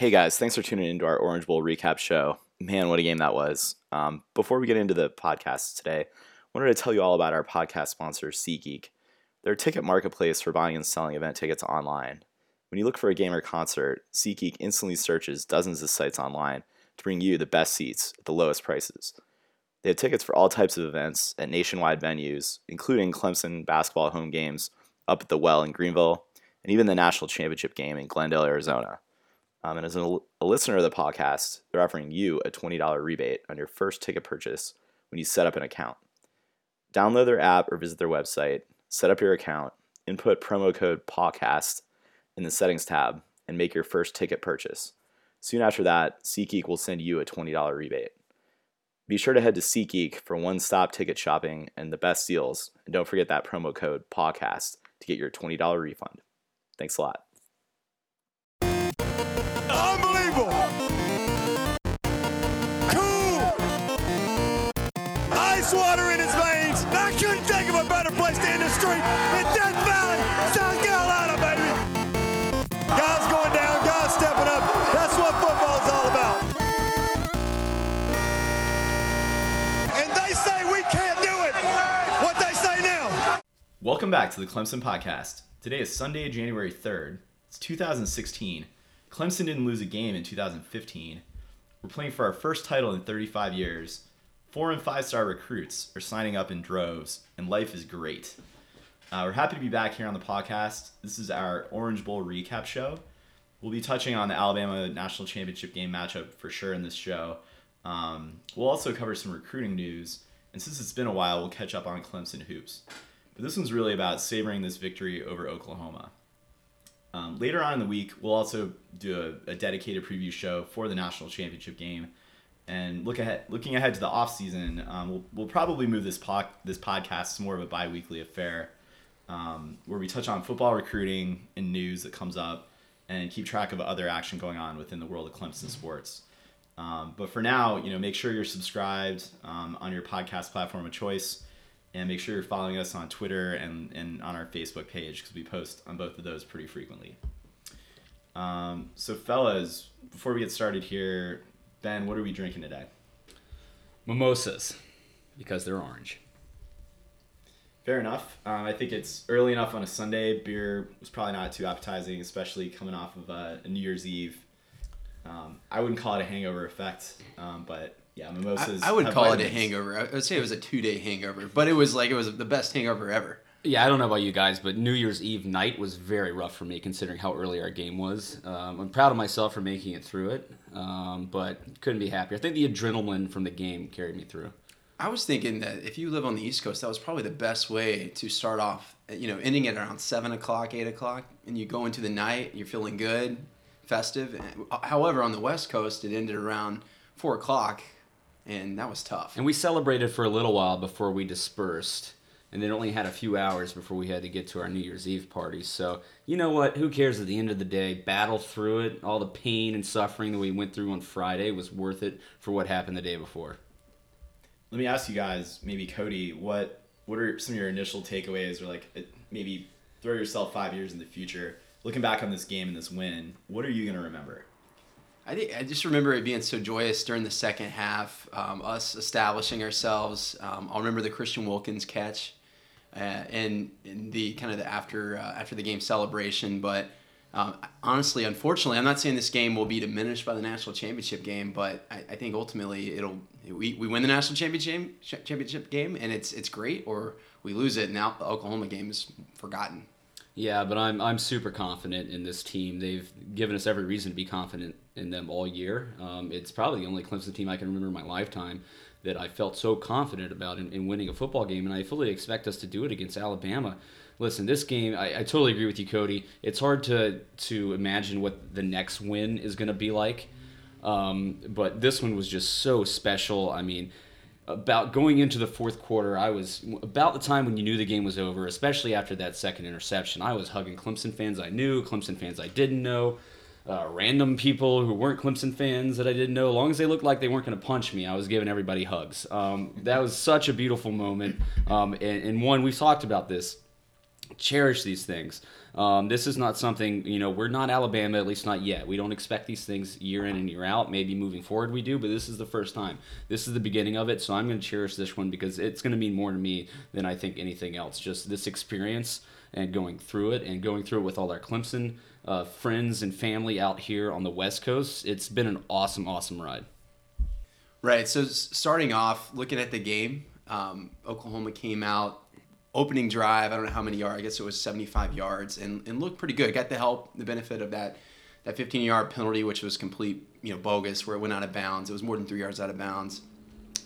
Hey guys, thanks for tuning into our Orange Bowl recap show. Man, what a game that was. Um, before we get into the podcast today, I wanted to tell you all about our podcast sponsor, SeatGeek. They're a ticket marketplace for buying and selling event tickets online. When you look for a game or concert, SeatGeek instantly searches dozens of sites online to bring you the best seats at the lowest prices. They have tickets for all types of events at nationwide venues, including Clemson basketball home games up at the Well in Greenville, and even the national championship game in Glendale, Arizona. Um, and as a, a listener of the podcast, they're offering you a $20 rebate on your first ticket purchase when you set up an account. Download their app or visit their website, set up your account, input promo code PODCAST in the settings tab, and make your first ticket purchase. Soon after that, SeatGeek will send you a $20 rebate. Be sure to head to SeatGeek for one stop ticket shopping and the best deals. And don't forget that promo code PODCAST to get your $20 refund. Thanks a lot. The in Death Valley, South Carolina, baby. Guys going down, guys stepping up. That's what all about. And they say we can't do it. What they say now. Welcome back to the Clemson Podcast. Today is Sunday, January 3rd. It's 2016. Clemson didn't lose a game in 2015. We're playing for our first title in 35 years. Four and five star recruits are signing up in droves, and life is great. Uh, we're happy to be back here on the podcast. This is our Orange Bowl recap show. We'll be touching on the Alabama National Championship game matchup for sure in this show. Um, we'll also cover some recruiting news, and since it's been a while, we'll catch up on Clemson hoops. But this one's really about savoring this victory over Oklahoma. Um, later on in the week, we'll also do a, a, dedicated preview show for the national championship game, and look ahead. Looking ahead to the off season, um, we'll, we'll probably move this po- this podcast more of a biweekly affair, um, where we touch on football recruiting and news that comes up, and keep track of other action going on within the world of Clemson sports. Um, but for now, you know, make sure you're subscribed um, on your podcast platform of choice and make sure you're following us on Twitter and, and on our Facebook page because we post on both of those pretty frequently. Um, so, fellas, before we get started here, Ben, what are we drinking today? Mimosas, because they're orange. Fair enough. Um, I think it's early enough on a Sunday. Beer was probably not too appetizing, especially coming off of uh, a New Year's Eve. Um, I wouldn't call it a hangover effect, um, but yeah, mimosas. I, I would call vitamins. it a hangover. I would say it was a two day hangover, but it was like it was the best hangover ever. Yeah, I don't know about you guys, but New Year's Eve night was very rough for me considering how early our game was. Um, I'm proud of myself for making it through it, um, but couldn't be happier. I think the adrenaline from the game carried me through. I was thinking that if you live on the East Coast, that was probably the best way to start off. You know, ending at around seven o'clock, eight o'clock, and you go into the night, you're feeling good, festive. However, on the West Coast, it ended around four o'clock, and that was tough. And we celebrated for a little while before we dispersed, and then only had a few hours before we had to get to our New Year's Eve party. So, you know what? Who cares at the end of the day? Battle through it. All the pain and suffering that we went through on Friday was worth it for what happened the day before. Let me ask you guys, maybe Cody, what what are some of your initial takeaways, or like maybe throw yourself five years in the future, looking back on this game and this win, what are you gonna remember? I, think, I just remember it being so joyous during the second half, um, us establishing ourselves. Um, I'll remember the Christian Wilkins catch, uh, and, and the kind of the after uh, after the game celebration. But um, honestly, unfortunately, I'm not saying this game will be diminished by the national championship game, but I, I think ultimately it'll we, we win the national championship championship game, and it's it's great, or we lose it. Now the Oklahoma game is forgotten. Yeah, but I'm I'm super confident in this team. They've given us every reason to be confident in them all year. Um, it's probably the only Clemson team I can remember in my lifetime that I felt so confident about in, in, winning a football game, and I fully expect us to do it against Alabama. Listen, this game, I, I totally agree with you, Cody. It's hard to to imagine what the next win is going to be like, um, but this one was just so special. I mean about going into the fourth quarter, I was about the time when you knew the game was over, especially after that second interception. I was hugging Clemson fans I knew, Clemson fans I didn't know, uh, random people who weren't Clemson fans that I didn't know. As long as they looked like they weren't going to punch me, I was giving everybody hugs. Um, that was such a beautiful moment. Um, and, and one, we've talked about this. cherish these things. Um, this is not something, you know, we're not Alabama, at least not yet. We don't expect these things year in and year out. Maybe moving forward we do, but this is the first time. This is the beginning of it, so I'm going to cherish this one because it's going to mean more to me than I think anything else. Just this experience and going through it and going through it with all our Clemson uh, friends and family out here on the West Coast. It's been an awesome, awesome ride. Right. So starting off, looking at the game, um, Oklahoma came out opening drive. I don't know how many yards. I guess it was 75 yards, and, and looked pretty good. Got the help, the benefit of that that 15 yard penalty, which was complete, you know, bogus, where it went out of bounds. It was more than three yards out of bounds.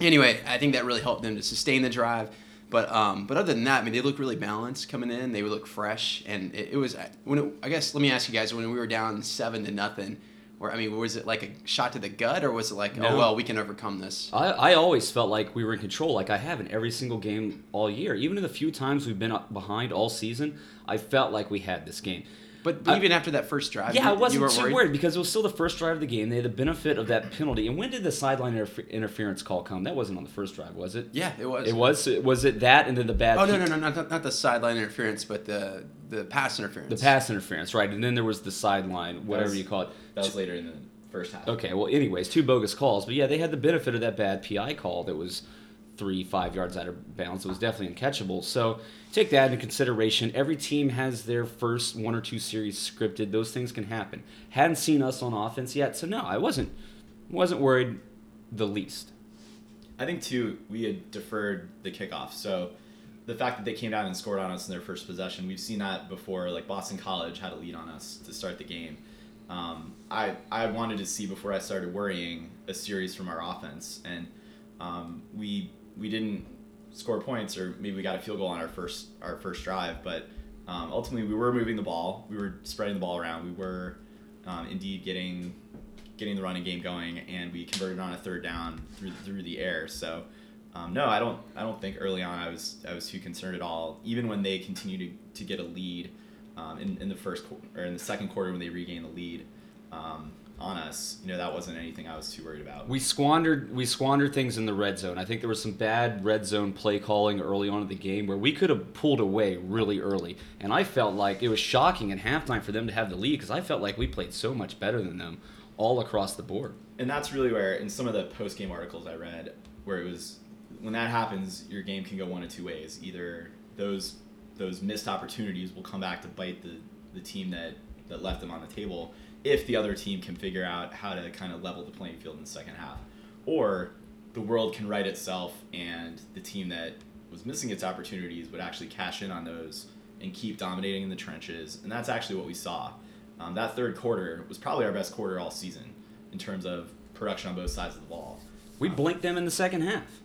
Anyway, I think that really helped them to sustain the drive. But um, but other than that, I mean, they look really balanced coming in. They look fresh, and it, it was when it, I guess let me ask you guys when we were down seven to nothing or I mean, was it like a shot to the gut, or was it like, oh, no. oh well, we can overcome this? I, I always felt like we were in control, like I have in every single game all year. Even in the few times we've been behind all season, I felt like we had this game. But, but even after that first drive, yeah, you, I wasn't too worried? worried because it was still the first drive of the game. They had the benefit of that penalty. And when did the sideline interfer- interference call come? That wasn't on the first drive, was it? Yeah, it was. It was. Was it that and then the bad? Oh no, no, no, not, not the sideline interference, but the the pass interference. The pass interference, right? And then there was the sideline, whatever was, you call it. That was later in the first half. Okay, well, anyways, two bogus calls, but yeah, they had the benefit of that bad PI call that was three, five yards out of bounds. It was definitely uncatchable. So take that into consideration. Every team has their first one or two series scripted. Those things can happen. Hadn't seen us on offense yet, so no, I wasn't wasn't worried the least. I think too we had deferred the kickoff, so the fact that they came down and scored on us in their first possession, we've seen that before. Like Boston College had a lead on us to start the game um, I I wanted to see before I started worrying a series from our offense, and um, we we didn't score points, or maybe we got a field goal on our first our first drive, but um, ultimately we were moving the ball, we were spreading the ball around, we were um, indeed getting getting the running game going, and we converted on a third down through through the air. So. Um, no, I don't. I don't think early on I was I was too concerned at all. Even when they continued to, to get a lead, um, in, in the first or in the second quarter when they regained the lead um, on us, you know, that wasn't anything I was too worried about. We squandered we squandered things in the red zone. I think there was some bad red zone play calling early on in the game where we could have pulled away really early, and I felt like it was shocking at halftime for them to have the lead because I felt like we played so much better than them all across the board. And that's really where, in some of the post game articles I read, where it was when that happens, your game can go one of two ways. Either those those missed opportunities will come back to bite the, the team that, that left them on the table if the other team can figure out how to kind of level the playing field in the second half. Or the world can right itself and the team that was missing its opportunities would actually cash in on those and keep dominating in the trenches. And that's actually what we saw. Um, that third quarter was probably our best quarter all season in terms of production on both sides of the ball. We um, blinked them in the second half.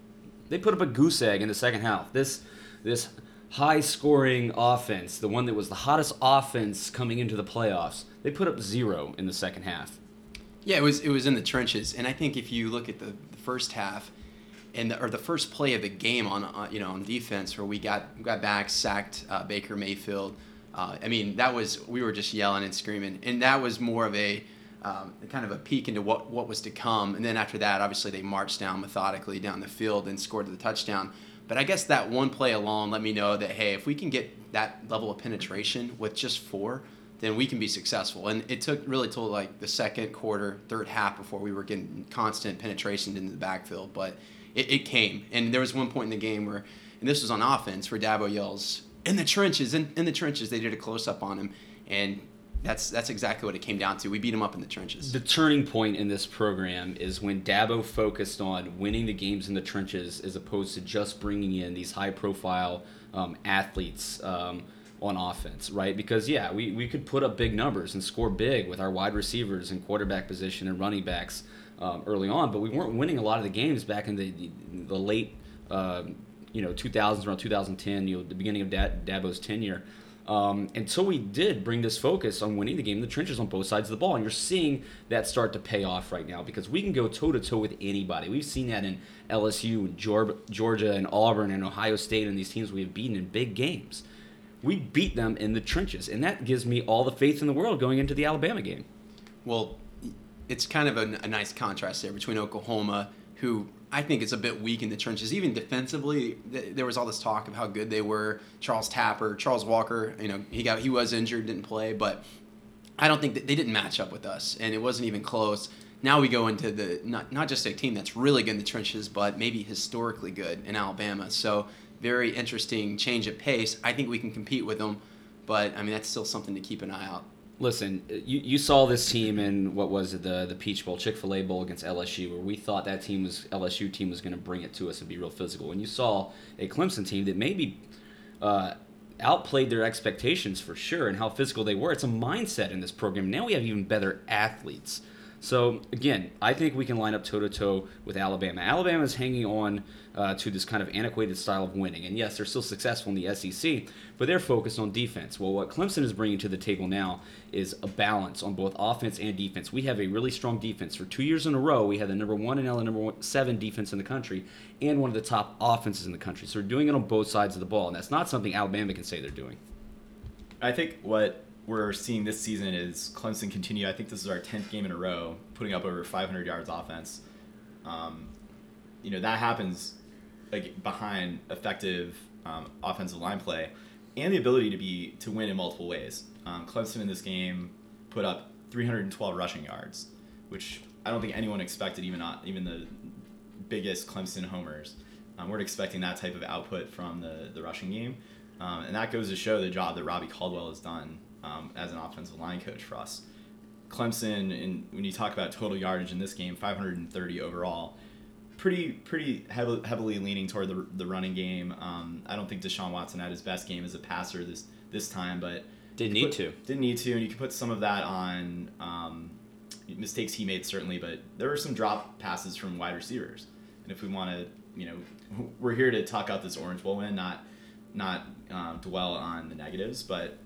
They put up a goose egg in the second half. This this high scoring offense, the one that was the hottest offense coming into the playoffs, they put up zero in the second half. Yeah, it was it was in the trenches, and I think if you look at the, the first half, and the, or the first play of the game on uh, you know on defense where we got got back sacked uh, Baker Mayfield. Uh, I mean that was we were just yelling and screaming, and that was more of a um, kind of a peek into what what was to come. And then after that, obviously they marched down methodically down the field and scored the touchdown. But I guess that one play alone let me know that hey, if we can get that level of penetration with just four, then we can be successful. And it took really till like the second quarter, third half before we were getting constant penetration into the backfield. But it, it came, and there was one point in the game where, and this was on offense, where Dabo yells in the trenches, in, in the trenches. They did a close up on him, and that's that's exactly what it came down to. We beat them up in the trenches. The turning point in this program is when Dabo focused on winning the games in the trenches as opposed to just bringing in these high profile um, athletes um, on offense, right? Because yeah, we, we could put up big numbers and score big with our wide receivers and quarterback position and running backs um, early on, but we weren't winning a lot of the games back in the the, the late uh, you know 2000s around 2010, you know the beginning of Dabo's tenure. Um, so we did bring this focus on winning the game in the trenches on both sides of the ball. And you're seeing that start to pay off right now because we can go toe to toe with anybody. We've seen that in LSU, and Georgia, and Auburn, and Ohio State, and these teams we have beaten in big games. We beat them in the trenches, and that gives me all the faith in the world going into the Alabama game. Well, it's kind of a, a nice contrast there between Oklahoma, who I think is a bit weak in the trenches. Even defensively, there was all this talk of how good they were. Charles Tapper, Charles Walker, you know, he got he was injured, didn't play, but I don't think that they didn't match up with us, and it wasn't even close. Now we go into the not not just a team that's really good in the trenches, but maybe historically good in Alabama. So very interesting change of pace. I think we can compete with them, but I mean that's still something to keep an eye out. Listen, you, you saw this team in what was it, the the Peach Bowl, Chick Fil A Bowl against LSU, where we thought that team was LSU team was going to bring it to us and be real physical. And you saw a Clemson team that maybe uh, outplayed their expectations for sure, and how physical they were. It's a mindset in this program. Now we have even better athletes. So again, I think we can line up toe to toe with Alabama. Alabama is hanging on uh, to this kind of antiquated style of winning, and yes, they're still successful in the SEC, but they're focused on defense. Well, what Clemson is bringing to the table now is a balance on both offense and defense. We have a really strong defense. For two years in a row, we had the number one and the number one, seven defense in the country, and one of the top offenses in the country. So we're doing it on both sides of the ball, and that's not something Alabama can say they're doing. I think what we're seeing this season is Clemson continue. I think this is our tenth game in a row, putting up over 500 yards offense. Um, you know that happens like behind effective um, offensive line play and the ability to be to win in multiple ways. Um, Clemson in this game put up 312 rushing yards, which I don't think anyone expected, even not even the biggest Clemson homers. Um, weren't expecting that type of output from the the rushing game, um, and that goes to show the job that Robbie Caldwell has done um, as an offensive line coach for us. Clemson, and when you talk about total yardage in this game, 530 overall, pretty pretty heavily, heavily leaning toward the, the running game. Um, I don't think Deshaun Watson had his best game as a passer this this time, but didn't need put, to. Didn't need to, and you can put some of that on um, mistakes he made certainly, but there were some drop passes from wide receivers. And if we want to, you know, we're here to talk out this Orange Bowl win, not not um, dwell on the negatives, but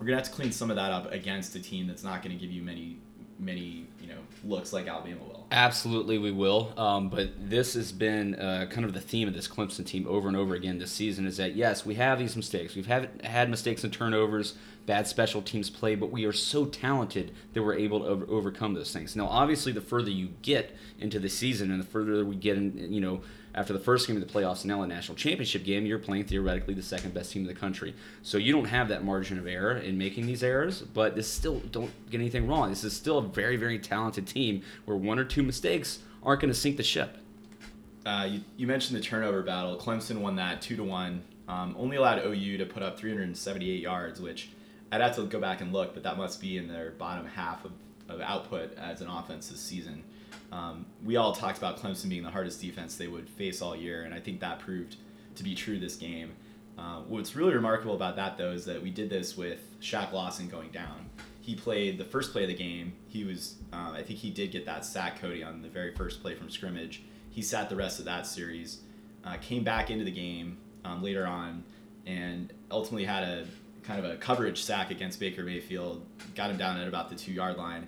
we're gonna have to clean some of that up against a team that's not to give you many many you know looks like Alabama will. Absolutely, we will. Um, but this has been uh, kind of the theme of this Clemson team over and over again this season. Is that yes, we have these mistakes. We've had had mistakes and turnovers, bad special teams play, but we are so talented that we're able to over- overcome those things. Now, obviously, the further you get into the season and the further we get in, you know after the first game of the playoffs and now a national championship game, you're playing theoretically the second best team in the country. So you don't have that margin of error in making these errors, but this still don't get anything wrong. This is still a very, very talented team where one or two mistakes aren't going to sink the ship. Uh, you, you, mentioned the turnover battle. Clemson won that two to one. Um, only allowed OU to put up 378 yards, which I'd have to go back and look, but that must be in their bottom half of, of output as an offense this season. Um, we all talked about Clemson being the hardest defense they would face all year, and I think that proved to be true this game. Uh, what's really remarkable about that, though, is that we did this with Shaq Lawson going down. He played the first play of the game. He was, uh, I think he did get that sack, Cody, on the very first play from scrimmage. He sat the rest of that series, uh, came back into the game um, later on, and ultimately had a kind of a coverage sack against Baker Mayfield, got him down at about the two yard line.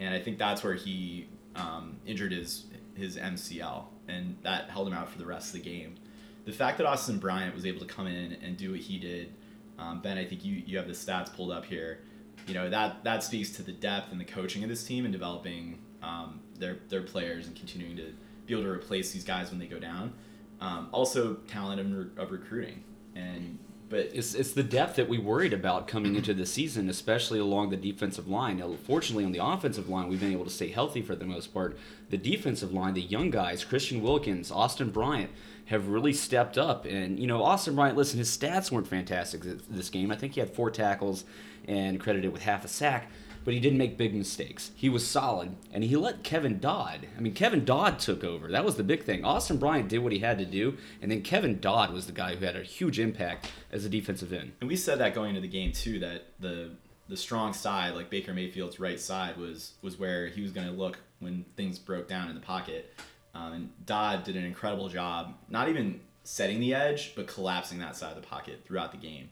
And I think that's where he um, injured his his MCL, and that held him out for the rest of the game. The fact that Austin Bryant was able to come in and do what he did, um, Ben, I think you, you have the stats pulled up here. You know that that speaks to the depth and the coaching of this team and developing um, their their players and continuing to be able to replace these guys when they go down. Um, also, talent of, of recruiting and but it's it's the depth that we worried about coming into the season, especially along the defensive line. Now, fortunately, on the offensive line, we've been able to stay healthy for the most part. The defensive line, the young guys, Christian Wilkins, Austin Bryant, have really stepped up. And you know, Austin Bryant, listen, his stats weren't fantastic this game. I think he had four tackles and credited with half a sack but he didn't make big mistakes. He was solid, and he let Kevin Dodd. I mean, Kevin Dodd took over. That was the big thing. Austin Bryant did what he had to do, and then Kevin Dodd was the guy who had a huge impact as a defensive end. And we said that going into the game too, that the the strong side, like Baker Mayfield's right side, was was where he was going to look when things broke down in the pocket. Um, and Dodd did an incredible job, not even setting the edge, but collapsing that side of the pocket throughout the game.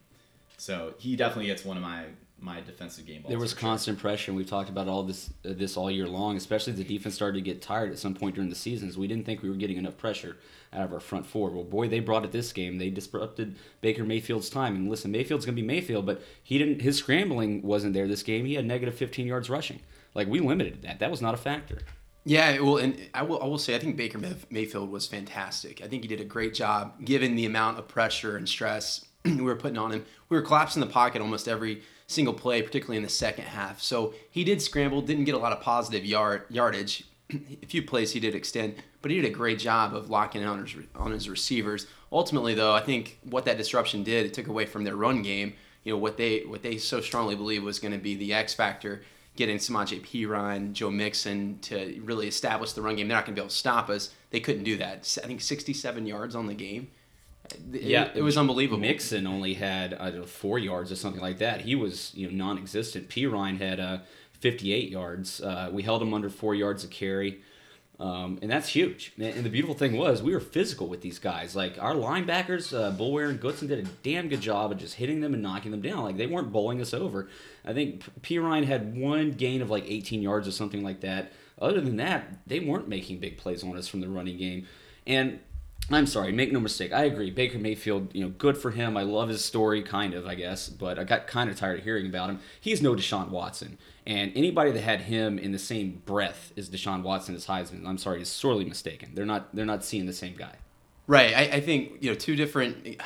So he definitely gets one of my my defensive game. There was constant sure. pressure. We've talked about all this uh, this all year long, especially the defense started to get tired at some point during the seasons. We didn't think we were getting enough pressure out of our front four. Well, boy, they brought it this game. They disrupted Baker Mayfield's time. And listen, Mayfield's going to be Mayfield, but he didn't. His scrambling wasn't there this game. He had negative 15 yards rushing. Like we limited that. That was not a factor. Yeah, well, and I will, I will say, I think Baker Mayfield was fantastic. I think he did a great job given the amount of pressure and stress we were putting on him. We were collapsing the pocket almost every single play, particularly in the second half. So he did scramble, didn't get a lot of positive yard yardage. a few plays he did extend, but he did a great job of locking in on his, on his receivers. Ultimately, though, I think what that disruption did, it took away from their run game. You know what they what they so strongly believe was going to be the X factor getting Samaje Perine, Joe Mixon to really establish the run game. They're not going to be able to stop us. They couldn't do that. I think 67 yards on the game. It, yeah, it, was unbelievable. Mixon only had I don't know, four yards or something like that. He was you know non-existent. Perine had uh, 58 yards. Uh, we held him under four yards of carry. Um, and that's huge. And the beautiful thing was we were physical with these guys. Like our linebackers, uh, Boulware and Goodson did a damn good job of just hitting them and knocking them down. Like they weren't bowling us over. I think Perine had one gain of like 18 yards or something like that. Other than that, they weren't making big plays on us from the running game. And I'm sorry, make no mistake. I agree. Baker Mayfield, you know, good for him. I love his story, kind of, I guess, but I got kind of tired of hearing about him. He's no Deshaun Watson. And anybody that had him in the same breath as Deshaun Watson as Heisman, I'm sorry, is sorely mistaken. They're not they're not seeing the same guy. Right. I, I think, you know, two different.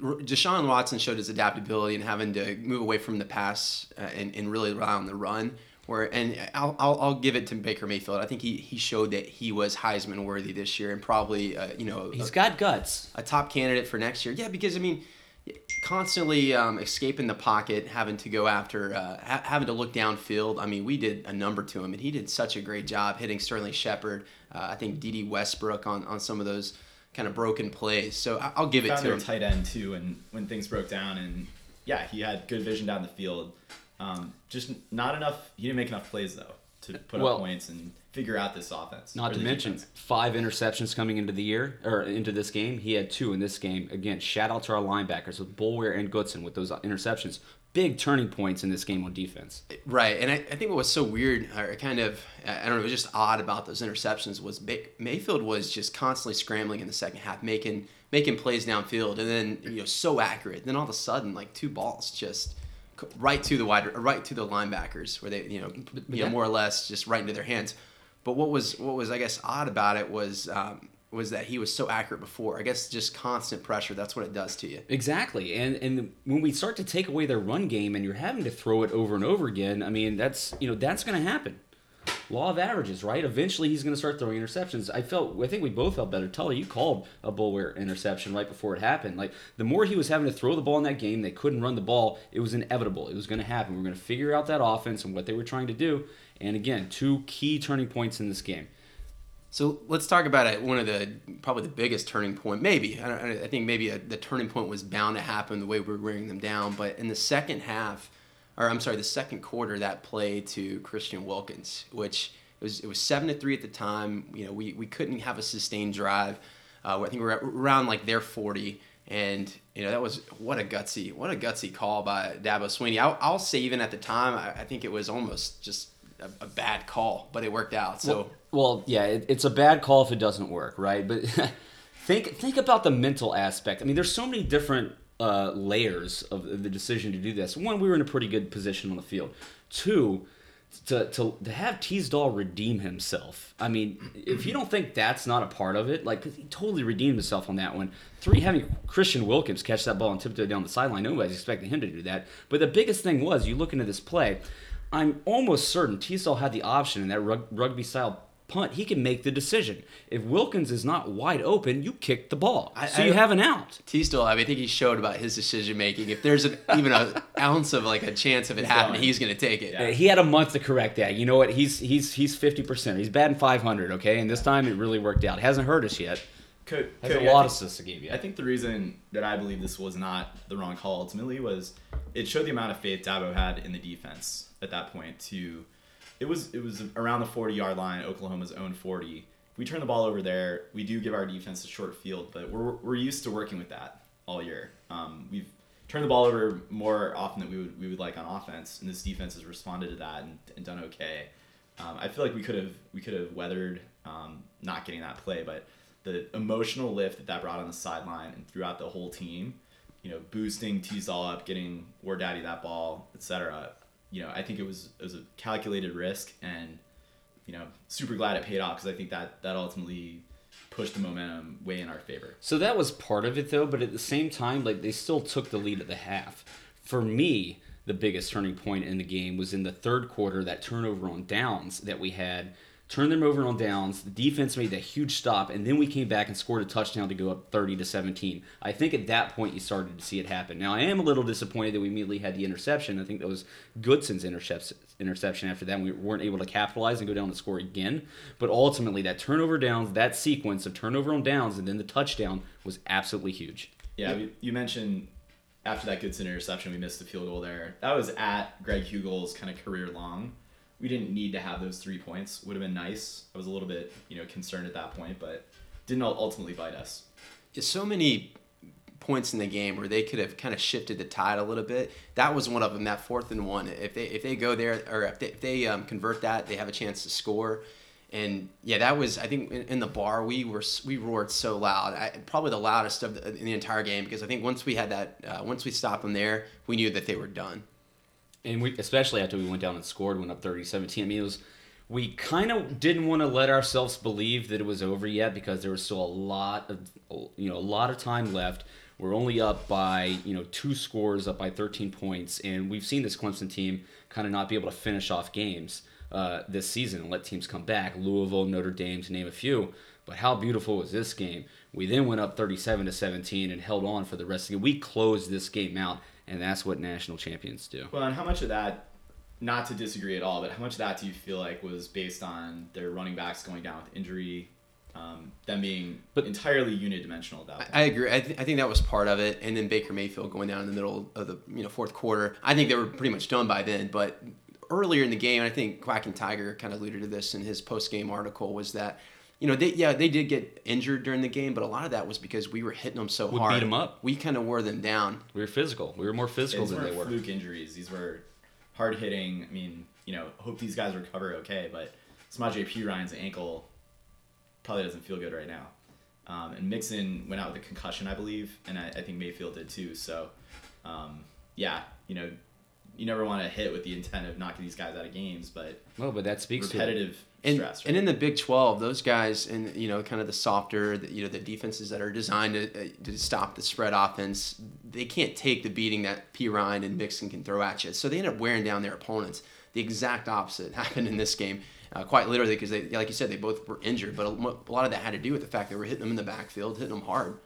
Deshaun Watson showed his adaptability and having to move away from the pass uh, and, and really rely on the run. Where, and I'll, I'll, I'll, give it to Baker Mayfield. I think he, he showed that he was Heisman worthy this year and probably, uh, you know. He's a, got guts. A top candidate for next year. Yeah, because, I mean, constantly um, escaping the pocket, having to go after, uh, ha- having to look downfield. I mean, we did a number to him, and he did such a great job hitting Sterling Shepard. Uh, I think Dede Westbrook on, on some of those kind of broken plays. So I'll give it to him. tight end too, and when things broke down, and yeah, he had good vision down the field. Um, just not enough. He didn't make enough plays though to put well, up points and figure out this offense. Not to mention defense. five interceptions coming into the year or into this game. He had two in this game. Again, shout out to our linebackers with Boulware and Goodson with those interceptions big turning points in this game on defense. Right, and I, I think what was so weird, or kind of, I don't know, it was just odd about those interceptions was Mayfield was just constantly scrambling in the second half, making making plays downfield, and then you know so accurate. Then all of a sudden, like two balls just right to the wide, right to the linebackers, where they you know, you know more or less just right into their hands. But what was what was I guess odd about it was um, was that he was so accurate before. I guess just constant pressure. That's what it does to you. Exactly. And and when we start to take away their run game and you're having to throw it over and over again, I mean that's you know that's going to happen. Law of averages, right? Eventually he's going to start throwing interceptions. I felt I think we both felt better. Tully, you called a Boulware interception right before it happened. Like the more he was having to throw the ball in that game, they couldn't run the ball. It was inevitable. It was going to happen. We are going to figure out that offense and what they were trying to do. And again, two key turning points in this game. So let's talk about it. One of the probably the biggest turning point, maybe I, I think maybe a, the turning point was bound to happen the way we are wearing them down. But in the second half, or I'm sorry, the second quarter, that play to Christian Wilkins, which it was it was seven to three at the time. You know, we, we couldn't have a sustained drive. Uh, I think we are around like their 40, and you know that was what a gutsy what a gutsy call by Dabo Swinney. I'll, I'll say even at the time, I, I think it was almost just a, a, bad call, but it worked out. So well, well yeah, it, it's a bad call if it doesn't work, right? But think think about the mental aspect. I mean, there's so many different uh, layers of the decision to do this. One, we were in a pretty good position on the field. Two, to, to, to have Teasdall redeem himself. I mean, if you don't think that's not a part of it, like he totally redeemed himself on that one. Three, having Christian Wilkins catch that ball and tiptoe down the sideline, nobody's expecting him to do that. But the biggest thing was, you look into this play, I'm almost certain Teasdall had the option in that rug- rugby style punt. He can make the decision. If Wilkins is not wide open, you kick the ball, I, so I, you have an out. Teasdall, I, mean, I think he showed about his decision making. If there's an, even an ounce of like a chance of it he's happening, done. he's going to take it. Yeah. He had a month to correct that. You know what? He's he's he's fifty percent. He's batting five hundred. Okay, and this time it really worked out. It hasn't hurt us yet. Could, has a lot of assists to give you. I think the reason that I believe this was not the wrong call ultimately was it showed the amount of faith Dabo had in the defense at that point to it was it was around the 40 yard line oklahoma's own 40 we turn the ball over there. We do give our defense a short field but we're, we're used to working with that all year. Um, we've turned the ball over more often than we would we would like on offense and this defense has responded to that and, and done okay. Um, i feel like we could have we could have weathered um, not getting that play but the emotional lift that that brought on the sideline and throughout the whole team you know, boosting Teasdall up, getting War Daddy that ball, etc you know, I think it was it was a calculated risk, and you know, super glad it paid off because I think that that ultimately pushed the momentum way in our favor. So that was part of it though, but at the same time, like they still took the lead at the half. For me, the biggest turning point in the game was in the third quarter, that turnover on downs that we had turned them over on downs. The defense made that huge stop, and then we came back and scored a touchdown to go up 30 to 17. I think at that point you started to see it happen. Now I am a little disappointed that we immediately had the interception. I think that was Goodson's interception. After that, we weren't able to capitalize and go down and score again. But ultimately, that turnover downs, that sequence of turnover on downs, and then the touchdown was absolutely huge. Yeah, you mentioned after that Goodson interception, we missed the field goal there. That was at Greg Huegel's kind of career long we didn't need to have those three points. Would have been nice. I was a little bit, you know, concerned at that point, but didn't ultimately bite us. So many points in the game where they could have kind of shifted the tide a little bit. That was one of them. That fourth and one. If they if they go there or if they, if they um, convert that, they have a chance to score. And yeah, that was I think in, in the bar we were we roared so loud, I, probably the loudest of the, in the entire game because I think once we had that uh, once we stopped them there, we knew that they were done and we especially after we went down and scored, went up 30-17. I mean, it was we kind of didn't want to let ourselves believe that it was over yet because there was still a lot of you know a lot of time left. We're only up by you know two scores, up by 13 points, and we've seen this Clemson team kind of not be able to finish off games uh, this season and let teams come back. Louisville, Notre Dame, to name a few. But how beautiful was this game? We then went up 37 to 17 and held on for the rest of the game. We closed this game out and that's what national champions do. Well, and how much of that, not to disagree at all, but how much of that do you feel like was based on their running backs going down with injury, um, them being but, entirely unidimensional at that point? I agree. I, th- I think that was part of it, and then Baker Mayfield going down in the middle of the you know fourth quarter. I think they were pretty much done by then, but earlier in the game, and I think Quack and Tiger kind of alluded to this in his post game article, was that you know, they yeah they did get injured during the game, but a lot of that was because we were hitting them so we hard. beat them up. We kind of wore them down. We were physical. We were more physical than they were. Fluke injuries. These were hard hitting. I mean, you know, hope these guys recover okay, but Samaje Perine's ankle probably doesn't feel good right now. Um, and Mixon went out with a concussion, I believe, and I, I think Mayfield did too. So, um, yeah, you know, you never want to hit with the intent of knocking these guys out of games, but well, but that speaks to repetitive to and, stress. Right? And in the Big Twelve, those guys, and you know, kind of the softer, you know, the defenses that are designed to, uh, to stop the spread offense, they can't take the beating that Perine and Mixon can throw at you. So they end up wearing down their opponents. The exact opposite happened in this game. Uh, quite literally, because they, like you said, they both were injured, but a, a lot of that had to do with the fact that we're hitting them in the backfield, hitting them hard.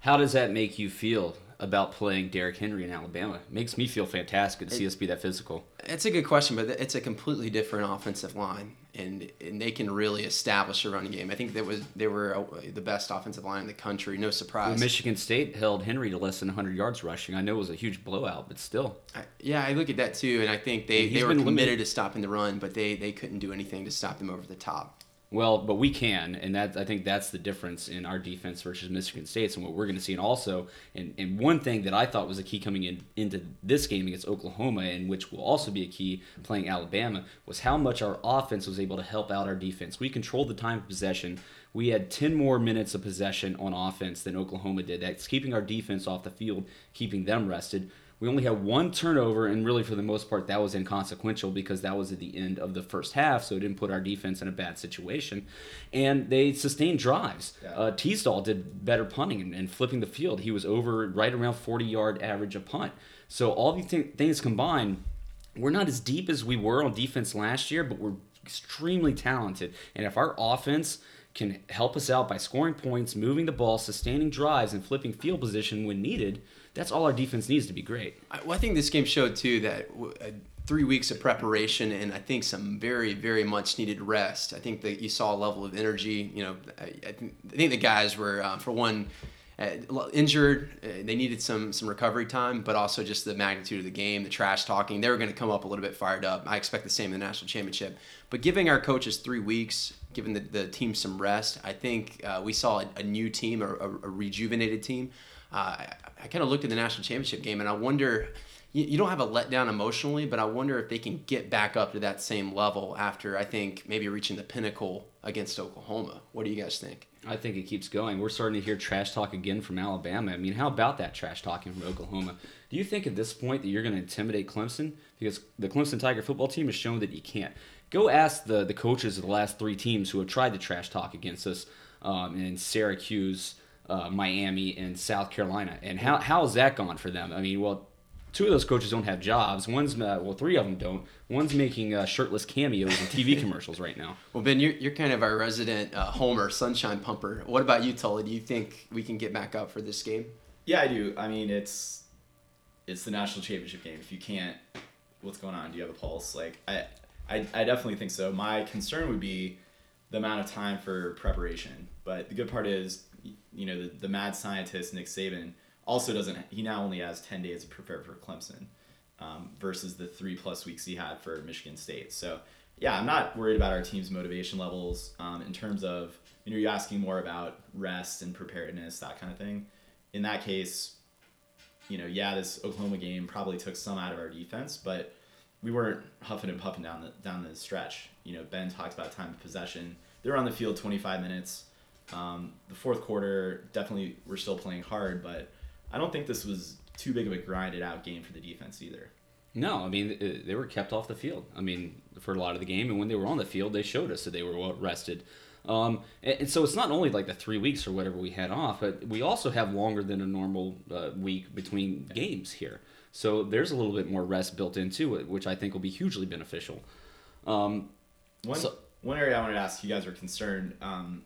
How does that make you feel about playing Derrick Henry in Alabama? It makes me feel fantastic to see us be that physical. It's a good question, but it's a completely different offensive line, and and they can really establish a running game. I think that was they were uh, the best offensive line in the country. No surprise. Well, Michigan State held Henry to less than 100 yards rushing. I know it was a huge blowout, but still. I, yeah, I look at that too, and I think they, they were committed limited. to stopping the run, but they they couldn't do anything to stop them over the top. Well, but we can, and that I think that's the difference in our defense versus Michigan State's and what we're going to see. And also, and, and one thing that I thought was a key coming in into this game against Oklahoma, and which will also be a key playing Alabama, was how much our offense was able to help out our defense. We controlled the time of possession. We had 10 more minutes of possession on offense than Oklahoma did. That's keeping our defense off the field, keeping them rested. We only had one turnover, and really for the most part, that was inconsequential because that was at the end of the first half, so it didn't put our defense in a bad situation. And they sustained drives. Yeah. Uh, Teasdall did better punting and, and, flipping the field. He was over right around 40 yard average a punt. So all these th- things combined, we're not as deep as we were on defense last year, but we're extremely talented. And if our offense can help us out by scoring points, moving the ball, sustaining drives, and flipping field position when needed – that's all our defense needs to be great. I, well, I think this game showed too that uh, three weeks of preparation and I think some very very much needed rest. I think that you saw a level of energy. You know, I, I think, I think the guys were uh, for one. Uh, injured, uh, they needed some some recovery time, but also just the magnitude of the game, the trash talking. They were going to come up a little bit fired up. I expect the same in the national championship. But giving our coaches three weeks, giving the, the team some rest, I think uh, we saw a, a, new team, a, a, a rejuvenated team. Uh, I, kind of looked at the national championship game and I wonder you, you don't have a letdown emotionally, but I wonder if they can get back up to that same level after I think maybe reaching the pinnacle against Oklahoma. What do you guys think? I think it keeps going. We're starting to hear trash talk again from Alabama. I mean, how about that trash talking from Oklahoma? Do you think at this point that you're going to intimidate Clemson? Because the Clemson Tiger football team has shown that you can't. Go ask the the coaches of the last three teams who have tried to trash talk against us um, in Syracuse, uh, Miami, and South Carolina, and how how has that gone for them? I mean, well. Two of those coaches don't have jobs. One's uh, well, three of them don't. One's making uh, shirtless cameos in TV commercials right now. Well, Ben, you're, you're kind of our resident uh, homer, sunshine pumper. What about you, Tully? Do you think we can get back up for this game? Yeah, I do. I mean, it's it's the national championship game. If you can't, what's going on? Do you have a pulse? Like, I, I, I definitely think so. My concern would be the amount of time for preparation. But the good part is, you know, the, the mad scientist Nick Saban also doesn't. He now only has ten days to prepare for Clemson, um, versus the three plus weeks he had for Michigan State. So yeah, I'm not worried about our team's motivation levels um, in terms of you know you're asking more about rest and preparedness that kind of thing. In that case, you know, yeah, this Oklahoma game probably took some out of our defense, but we weren't huffing and puffing down the down the stretch. You know, Ben talked about time of possession. They were on the field 25 minutes. Um, the fourth quarter, definitely, we're still playing hard, but I don't think this was too big of a grinded out game for the defense either. No, I mean uh, they were kept off the field. I mean for a lot of the game, and when they were on the field, they showed us that they were well rested. Um, and, and, so it's not only like the three weeks or whatever we had off, but we also have longer than a normal uh, week between games here. So there's a little bit more rest built into it, which I think will be hugely beneficial. Um, one so, one area I wanted to ask you guys are concerned. Um,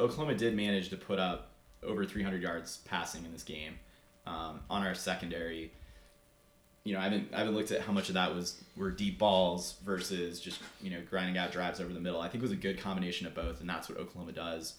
Oklahoma did manage to put up over 300 yards passing in this game um, on our secondary. You know, I haven't I haven't looked at how much of that was were deep balls versus just you know grinding out drives over the middle. I think it was a good combination of both, and that's what Oklahoma does.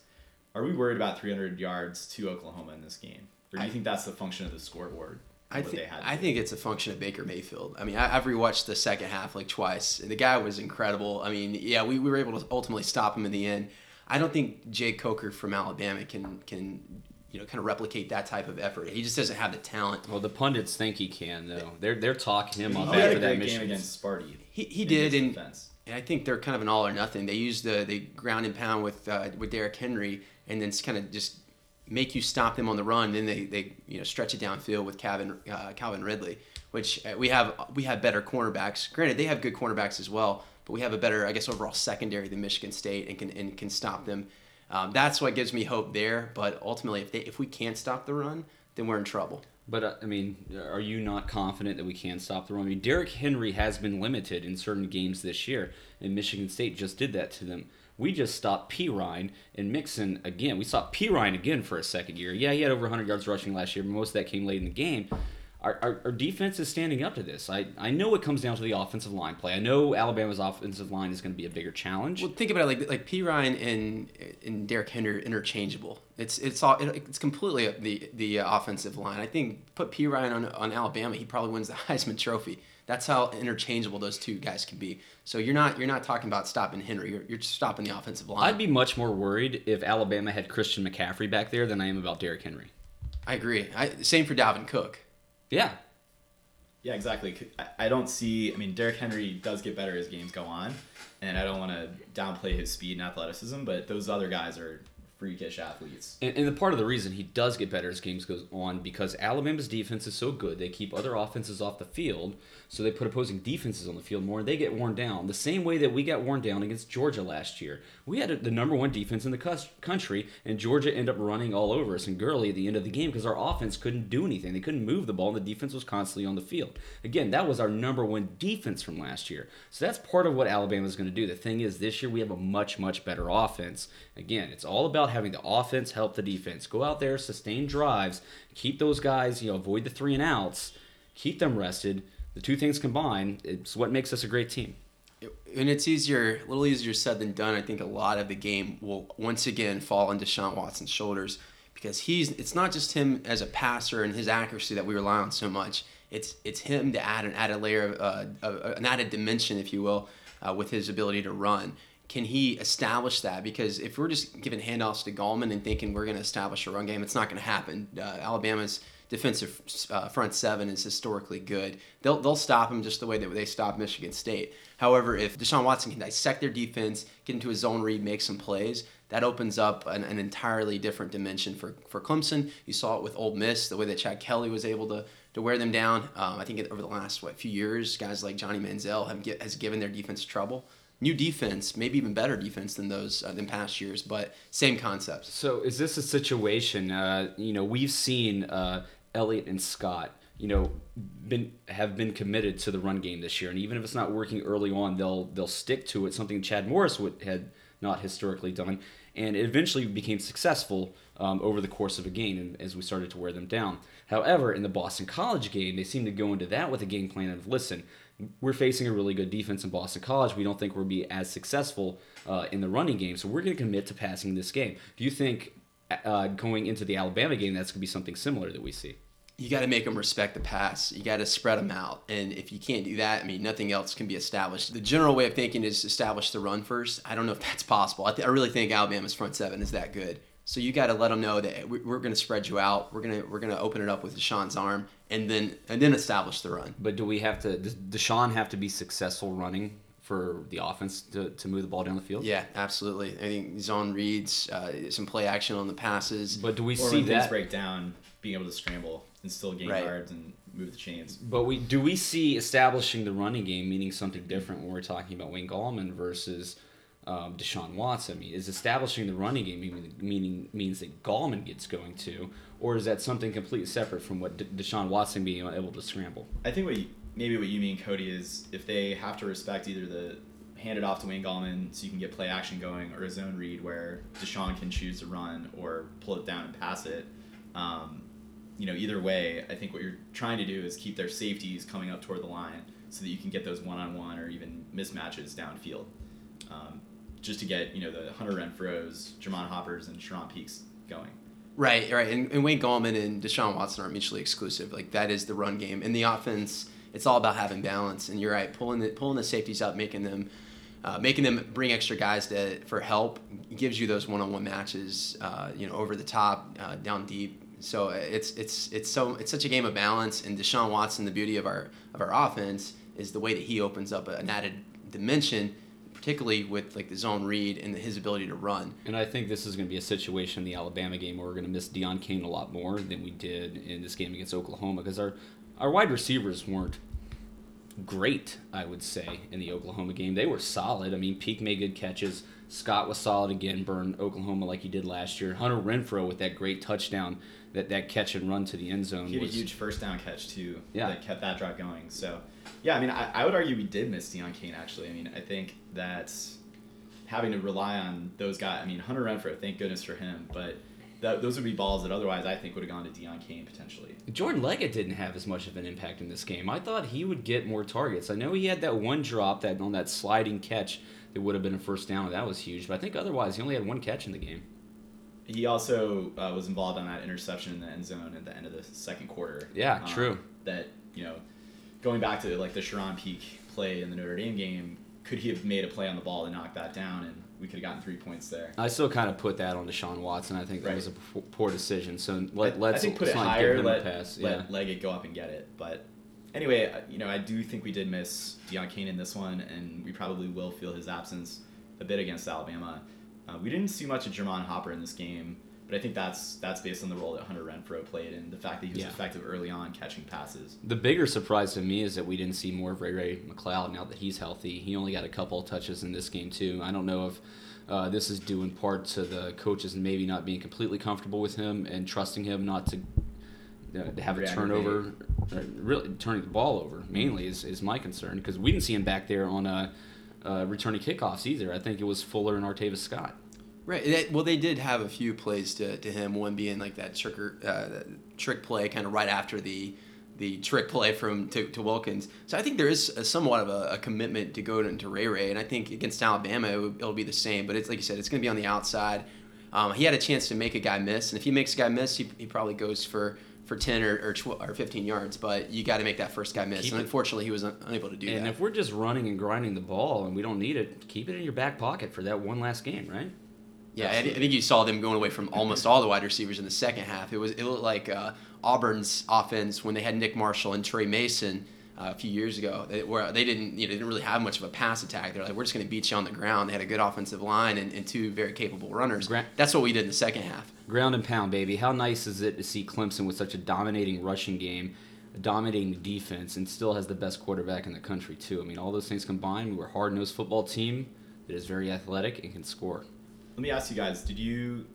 Are we worried about 300 yards to Oklahoma in this game, or do you I, think that's the function of the scoreboard? I think I think it's a function of Baker Mayfield. I mean, I, have rewatched the second half like twice. And the guy was incredible. I mean, yeah, we, we were able to ultimately stop him in the end. I don't think Jake Coker from Alabama can can you know kind of replicate that type of effort. He just doesn't have the talent. Well, the pundits think he can though. They're they're talking him up after that mission against Sparty. He, he did, and, and I think they're kind of an all or nothing. They use the they ground and pound with uh, with Derrick Henry, and then kind of just make you stop them on the run. Then they, they you know stretch it downfield with Calvin uh, Calvin Ridley, which uh, we have we have better cornerbacks. Granted, they have good cornerbacks as well, but we have a better I guess overall secondary than Michigan State and can and can stop them. Um, that's what gives me hope there. But ultimately, if they if we can't stop the run, then we're in trouble. But uh, I mean, are you not confident that we can stop the run? I mean, Derrick Henry has been limited in certain games this year, and Michigan State just did that to them. We just stopped Perine and Mixon again. We stopped Perine again for a second year. Yeah, he had over 100 yards rushing last year, but most of that came late in the game. Our, our, our, defense is standing up to this. I, I know it comes down to the offensive line play. I know Alabama's offensive line is going to be a bigger challenge. Well, think about it like like Perine and and Derrick Henry interchangeable. It's it's all it's completely the the offensive line. I think put Perine on on Alabama, he probably wins the Heisman Trophy. That's how interchangeable those two guys can be. So you're not you're not talking about stopping Henry. You're, you're stopping the offensive line. I'd be much more worried if Alabama had Christian McCaffrey back there than I am about Derrick Henry. I agree. I, same for Dalvin Cook. Yeah. Yeah, exactly. I don't see. I mean, Derrick Henry does get better as games go on, and I don't want to downplay his speed and athleticism, but those other guys are freakish athletes. And, and the part of the reason he does get better as games goes on because Alabama's defense is so good, they keep other offenses off the field, so they put opposing defenses on the field more, and they get worn down. The same way that we got worn down against Georgia last year. We had the number one defense in the country, and Georgia ended up running all over us and Gurley at the end of the game because our offense couldn't do anything. They couldn't move the ball, and the defense was constantly on the field. Again, that was our number one defense from last year. So that's part of what Alabama's going to do. The thing is, this year we have a much, much better offense. Again, it's all about having the offense help the defense. Go out there, sustain drives, keep those guys, you know, avoid the three and outs, keep them rested. The two things combined, it's what makes us a great team. And it's easier, a little easier said than done. I think a lot of the game will once again fall on Deshaun Watson's shoulders because he's. It's not just him as a passer and his accuracy that we rely on so much. It's it's him to add an added layer, of, uh, an added dimension, if you will, uh, with his ability to run can he establish that? Because if we're just giving handoffs to Gallman and thinking we're going to establish a run game, it's not going to happen. Uh, Alabama's defensive uh, front seven is historically good. They'll, they'll stop him just the way that they stop Michigan State. However, if Deshaun Watson can dissect their defense, get into a zone read, make some plays, that opens up an, an entirely different dimension for, for Clemson. You saw it with Ole Miss, the way that Chad Kelly was able to to wear them down. Um, I think over the last what few years, guys like Johnny Manziel have get, has given their defense trouble. new defense, maybe even better defense than those uh, than past years, but same concepts. So is this a situation? Uh, you know, we've seen uh, Elliott and Scott. You know, been have been committed to the run game this year, and even if it's not working early on, they'll they'll stick to it. Something Chad Morris would had not historically done, and it eventually became successful um, over the course of a game and as we started to wear them down. However, in the Boston College game, they seemed to go into that with a game plan of listen, we're facing a really good defense in Boston College. We don't think we'll be as successful uh, in the running game, so we're going to commit to passing this game. Do you think uh, going into the Alabama game that's going to be something similar that we see? You got to make them respect the pass. You got to spread them out. And if you can't do that, I mean, nothing else can be established. The general way of thinking is establish the run first. I don't know if that's possible. I, th- I really think Alabama's front seven is that good. So you got to let them know that we're going to spread you out. We're going to we're going to open it up with Deshaun's arm, and then and then establish the run. But do we have to? Does Deshaun have to be successful running for the offense to, to move the ball down the field? Yeah, absolutely. I think zone reads, uh, some play action on the passes. But do we or see when that things break down, being able to scramble and still gain Right. yards and move the chains? But we do we see establishing the running game meaning something different when we're talking about Wayne Gallman versus um, Deshaun Watson? I mean, is establishing the running game meaning, meaning means that Gallman gets going to, or is that something completely separate from what De- Deshaun Watson being able to scramble? I think what you, maybe what you mean, Cody, is if they have to respect either the hand it off to Wayne Gallman so you can get play action going, or a zone read where Deshaun can choose to run or pull it down and pass it. Um, you know, either way, I think what you're trying to do is keep their safeties coming up toward the line so that you can get those one-on-one or even mismatches downfield. Um, just to get you know the Hunter Renfrow's, Germone Hoppers, and Charone Peakes going. Right, right. And, and Wayne Gallman and Deshaun Watson aren't mutually exclusive. Like that is the run game. In the offense, it's all about having balance. And you're right, pulling the pulling the safeties up, making them uh, making them bring extra guys to for help gives you those one-on-one matches. Uh, you know, over the top, uh, down deep. So uh, it's it's it's so it's such a game of balance. And Deshaun Watson, the beauty of our of our offense is the way that he opens up an added dimension, particularly with like the zone read and his ability to run. And I think this is going to be a situation in the Alabama game where we're going to miss Deon Cain a lot more than we did in this game against Oklahoma because our our wide receivers weren't great, I would say, in the Oklahoma game. They were solid. I mean, Peake made good catches. Scott was solid again, burned Oklahoma like he did last year. Hunter Renfrow with that great touchdown, that, that catch and run to the end zone He had a huge first down catch too. Yeah. That kept that drive going. So, yeah, I mean, I, I would argue we did miss Deon Cain actually. I mean, I think that having to rely on those guys. I mean, Hunter Renfrow, thank goodness for him, but that, those would be balls that otherwise I think would have gone to Deon Cain potentially. Jordan Leggett didn't have as much of an impact in this game. I thought he would get more targets. I know he had that one drop that on that sliding catch that would have been a first down, that was huge. But I think otherwise he only had one catch in the game. He also uh, was involved on that interception in the end zone at the end of the second quarter. Yeah, Um, true. That you know, going back to like the Charone Peake play in the Notre Dame game, could he have made a play on the ball to knock that down, and we could have gotten three points there? I still kind of put that on Deshaun Watson. I think that Right. was a poor decision. So let, let's I think put it higher. Let pass. let Yeah. Leggett go up and get it. But anyway, uh, you know, I do think we did miss Deon Cain in this one, and we probably will feel his absence a bit against Alabama. Uh, we didn't see much of Germone Hopper in this game, but I think that's that's based on the role that Hunter Renfrow played and the fact that he was Yeah. effective early on catching passes. The bigger surprise to me is that we didn't see more of Ray Ray McCloud now that he's healthy. He only got a couple of touches in this game too. I don't know if uh, this is due in part to the coaches maybe not being completely comfortable with him and trusting him not to, uh, to have a turnover, uh, really turning the ball over. Mainly is, is my concern because we didn't see him back there on uh, uh, returning kickoffs either. I think it was Fuller and Artavis Scott. Right. Well, they did have a few plays to, to him. One being like that tricker, uh, trick play, kind of right after the the trick play from to, to Wilkins. So I think there is a, somewhat of a, a commitment to go into Ray Ray, and I think against Alabama it will, it'll be the same. But it's like you said, it's going to be on the outside. Um, he had a chance to make a guy miss, and if he makes a guy miss, he, he probably goes for for 10 or or, 12, or 15 yards. But you got to make that first guy miss, Keep and unfortunately, he was un- unable to do And that. And if we're just running and grinding the ball and we don't need it, keep it in your back pocket for that one last game, right? Yeah, I, I think you saw them going away from almost all the wide receivers in the second half. It was it looked like uh, Auburn's offense when they had Nick Marshall and Tre Mason uh, a few years ago, they, where they didn't you know didn't really have much of a pass attack. They're like, we're just going to beat you on the ground. They had a good offensive line and, and two very capable runners. Gra- That's what we did in the second half. Ground and pound, baby. How nice is it to see Clemson with such a dominating rushing game? a dominating defense, and still has the best quarterback in the country too. I mean, all those things combined, we're a hard-nosed football team that is very athletic and can score. Let me ask you guys: Did you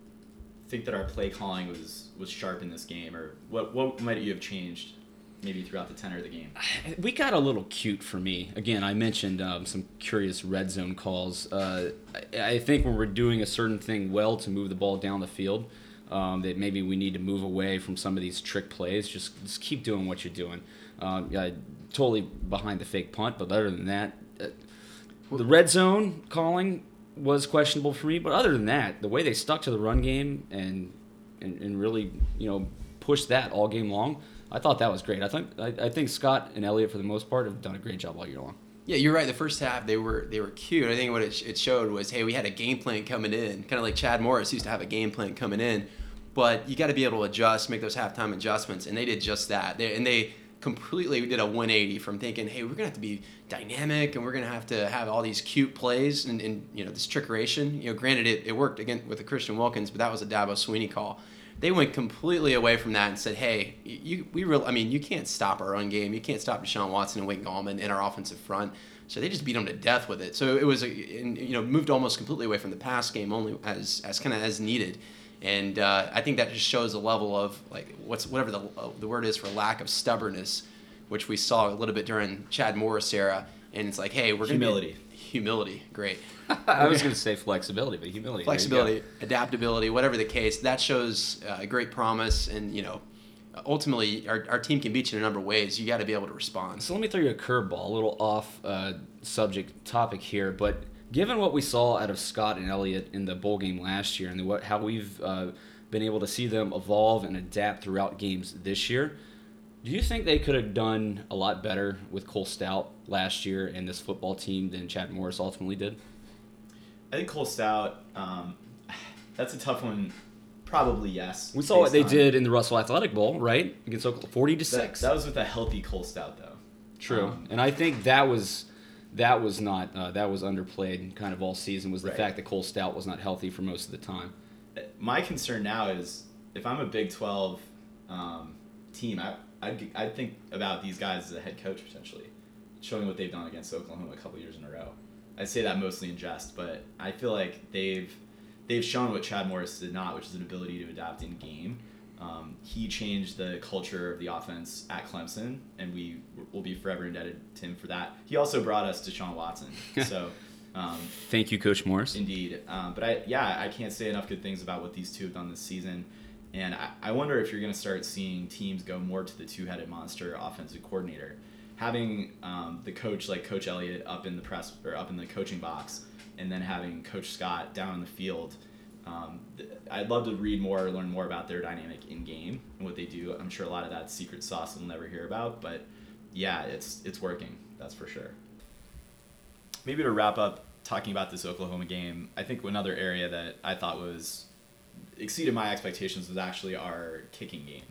think that our play calling was was sharp in this game, or what what might you have changed maybe throughout the tenor of the game? We got a little cute for me. Again, I mentioned um, some curious red zone calls. Uh, I, think when we're doing a certain thing well to move the ball down the field, um, that maybe we need to move away from some of these trick plays. Just just keep doing what you're doing. Um, yeah, totally behind the fake punt, but other than that, uh, the red zone calling was questionable for me. But other than that, the way they stuck to the run game and and, and really you know pushed that all game long, I thought that was great. I think I, I think Scott and Elliott for the most part have done a great job all year long. Yeah, you're right. The first half they were they were cute. I think what it, it showed was hey, we had a game plan coming in, kind of like Chad Morris used to have a game plan coming in, but you got to be able to adjust, make those halftime adjustments, and they did just that. They, and they completely did a 180 from thinking, hey, we're gonna have to be dynamic and we're gonna have to have all these cute plays and, and you know this trickeration. You know, granted it, it worked again with the Christian Wilkins, but that was a Dabo Swinney call. They went completely away from that and said, "Hey, you we real I mean, you can't stop our run game. You can't stop Deshaun Watson and Wayne Gallman in our offensive front." So they just beat them to death with it. So it was, a, you know, moved almost completely away from the pass game, only as as kind of as needed. And uh, I think that just shows a level of like what's whatever the uh, the word is for lack of stubbornness, which we saw a little bit during Chad Morris era. And it's like, hey, we're Humility. Be, humility, great. I was going to say flexibility, but humility. there you go. Flexibility, adaptability, whatever the case, that shows uh, great promise. And you know, ultimately, our, our team can beat you in a number of ways. You got to be able to respond. So let me throw you a curveball, a little off uh, subject topic here, but given what we saw out of Scott and Elliott in the bowl game last year, and the, what how we've uh, been able to see them evolve and adapt throughout games this year, do you think they could have done a lot better with Cole Stoudt last year and this football team than Chad Morris ultimately did? I think Cole Stoudt. Um, that's a tough one. Probably yes. We saw what they on- did in the Russell Athletic Bowl, right? Against Oklahoma, forty to That, six. that was with a healthy Cole Stoudt though. True, Um, and I think that was that was not uh, that was underplayed kind of all season was the Right. fact that Cole Stoudt was not healthy for most of the time. my concern now is if I'm a Big 12 um, team, I, I'd, I'd think about these guys as a head coach potentially, showing what they've done against Oklahoma a couple years in a row. I say that mostly in jest, but I feel like they've they've shown what Chad Morris did not, which is an ability to adapt in game. Um, he changed the culture of the offense at Clemson, and we will be forever indebted to him for that. He also brought us Deshaun Watson, so. Um, Thank you, Coach Morris. Indeed. Um, but I, yeah, I can't say enough good things about what these two have done this season. And I, I wonder if you're going to start seeing teams go more to the two headed monster offensive coordinator. Having um, the coach like Coach Elliott up in the press or up in the coaching box, and then having Coach Scott down in the field. Um, th- I'd love to read more or learn more about their dynamic in game and what they do. I'm sure a lot of that secret sauce we'll never hear about, but yeah, it's it's working. That's for sure maybe to wrap up talking about this Oklahoma game, I think another area that I thought was exceeded my expectations was actually our kicking game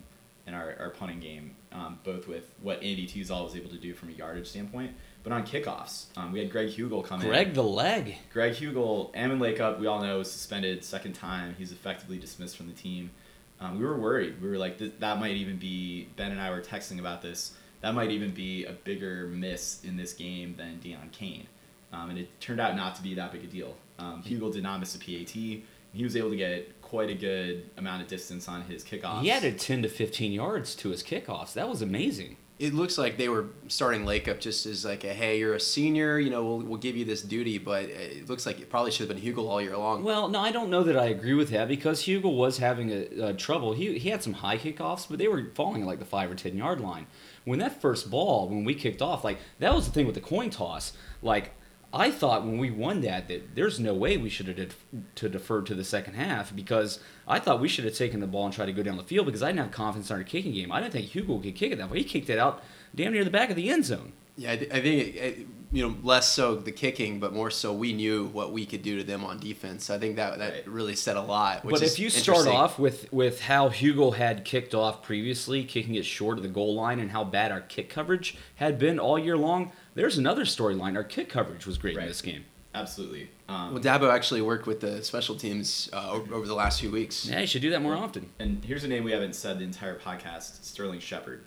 and our, our punting game, um, both with what Andy Teasdall was able to do from a yardage standpoint, but on kickoffs. Um, we had Greg Huegel come in. Greg the leg. Greg Huegel, Ammon Lakip, we all know, was suspended second time. He's effectively dismissed from the team. Um, we were worried. We were like, th- that might even be, Ben and I were texting about this, that might even be a bigger miss in this game than Deion Kane. Um, and it turned out not to be that big a deal. Um, Huegel did not miss a PAT. He was able to get quite a good amount of distance on his kickoffs. He added 10 to 15 yards to his kickoffs. That was amazing. It looks like they were starting Lakip just as like a hey, you're a senior, you know, we'll, we'll give you this duty, but it looks like it probably should have been Huegel all year long. Well, no, I don't know that I agree with that because Huegel was having a, a trouble. He, he had some high kickoffs, but they were falling at like the five or ten yard line. When that first ball, when we kicked off, like that was the thing with the coin toss. Like I thought when we won that that there's no way we should have did, to defer to the second half because I thought we should have taken the ball and tried to go down the field because I didn't have confidence in our kicking game. I didn't think Huegel could kick it that way. He kicked it out damn near the back of the end zone. Yeah, I, th- I think it, it, you know less so the kicking, but more so we knew what we could do to them on defense. I think that that really said a lot. Which But if you start off with with how Huegel had kicked off previously, kicking it short of the goal line, and how bad our kick coverage had been all year long, there's another storyline. Our kick coverage was great Right. in this game. Absolutely. Um, well, Dabo actually worked with the special teams uh, over, over the last few weeks. Yeah, you should do that more often. And here's a name we haven't said the entire podcast: Sterling Shepard.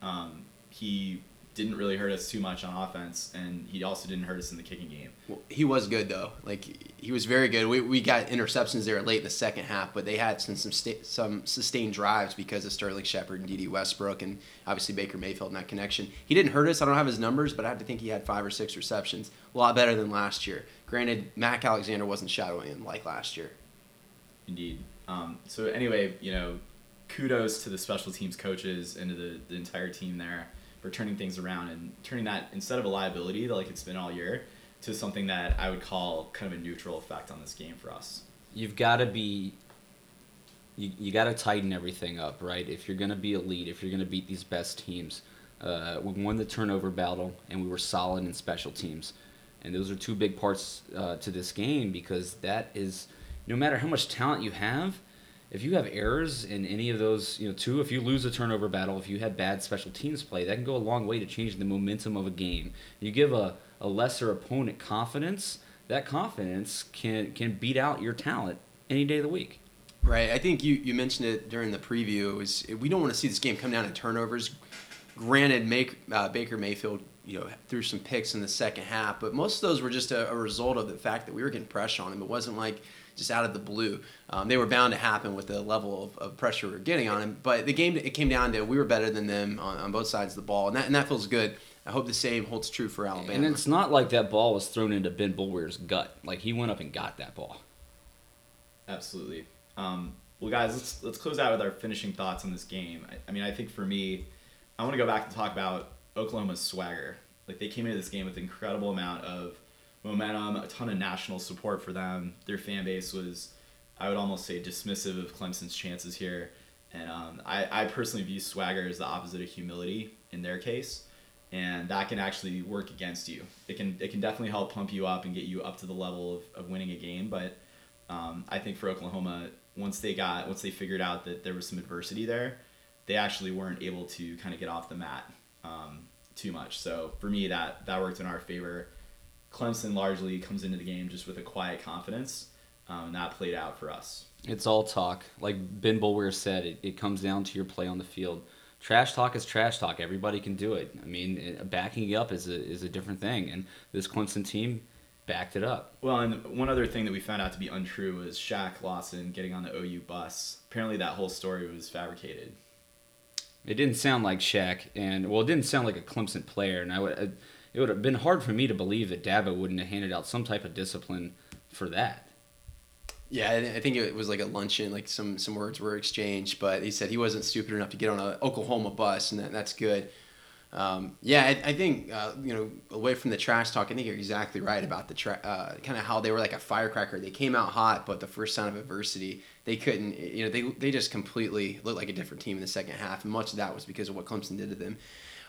Um, he didn't really hurt us too much on offense, and he also didn't hurt us in the kicking game. Well, he was good though. Like he was very good. We, we got interceptions there late in the second half, but they had some some, sta- some sustained drives because of Sterling Shepard and Dede Westbrook and obviously Baker Mayfield in that connection. He didn't hurt us. I don't have his numbers, but I have to think he had five or six receptions. A lot better than last year. Granted, Mac Alexander wasn't shadowing him like last year. Indeed. Um, so anyway, you know, kudos to the special teams coaches and to the, the entire team there for turning things around and turning that instead of a liability like it's been all year to something that I would call kind of a neutral effect on this game for us. You've got to be. You, you got to tighten everything up, right? If you're going to be elite, if you're going to beat these best teams, uh, we won the turnover battle and we were solid in special teams, and those are two big parts uh, to this game because that is, no matter how much talent you have, if you have errors in any of those, you know, two, if you lose a turnover battle, if you have bad special teams play, that can go a long way to changing the momentum of a game. You give a, a lesser opponent confidence, that confidence can can beat out your talent any day of the week. Right. I think you, you mentioned it during the preview. Was we don't want to see this game come down to turnovers. Granted, make, uh, Baker Mayfield you know threw some picks in the second half, but most of those were just a, a result of the fact that we were getting pressure on him. It wasn't like just out of the blue. Um, they were bound to happen with the level of, of, pressure we were getting on him. But the game it came down to we were better than them on, on both sides of the ball, and that and that feels good. I hope the same holds true for Alabama. And it's not like that ball was thrown into Ben Boulware's gut. Like he went up and got that ball. Absolutely. Um, well, guys, let's let's close out with our finishing thoughts on this game. I, I mean, I think for me, I want to go back and talk about Oklahoma's swagger. Like they came into this game with an incredible amount of momentum, a ton of national support for them. Their fan base was, I would almost say, dismissive of Clemson's chances here. And um, I, I personally view swagger as the opposite of humility in their case, and that can actually work against you. It can it can definitely help pump you up and get you up to the level of, of winning a game. But um, I think for Oklahoma, once they got once they figured out that there was some adversity there, they actually weren't able to kind of get off the mat um, too much. So for me, that that worked in our favor. Clemson largely comes into the game just with a quiet confidence, um, and that played out for us. It's all talk. Like Ben Boulware said, it, it comes down to your play on the field. Trash talk is trash talk. Everybody can do it. I mean, it, backing up is a, is a different thing. And this Clemson team backed it up. Well, and one other thing that we found out to be untrue was Shaq Lawson getting on the OU bus. Apparently, that whole story was fabricated. It didn't sound like Shaq, and well, it didn't sound like a Clemson player. And I would, it would have been hard for me to believe that Dabo wouldn't have handed out some type of discipline for that. Yeah, I think it was like a luncheon, like some some words were exchanged, but he said he wasn't stupid enough to get on an Oklahoma bus, and that, that's good. Um, yeah, I, I think uh, you know away from the trash talk, I think you're exactly right about the tra- uh, kind of how they were like a firecracker. They came out hot, but the first sign of adversity, they couldn't. You know, they they just completely looked like a different team in the second half, and much of that was because of what Clemson did to them.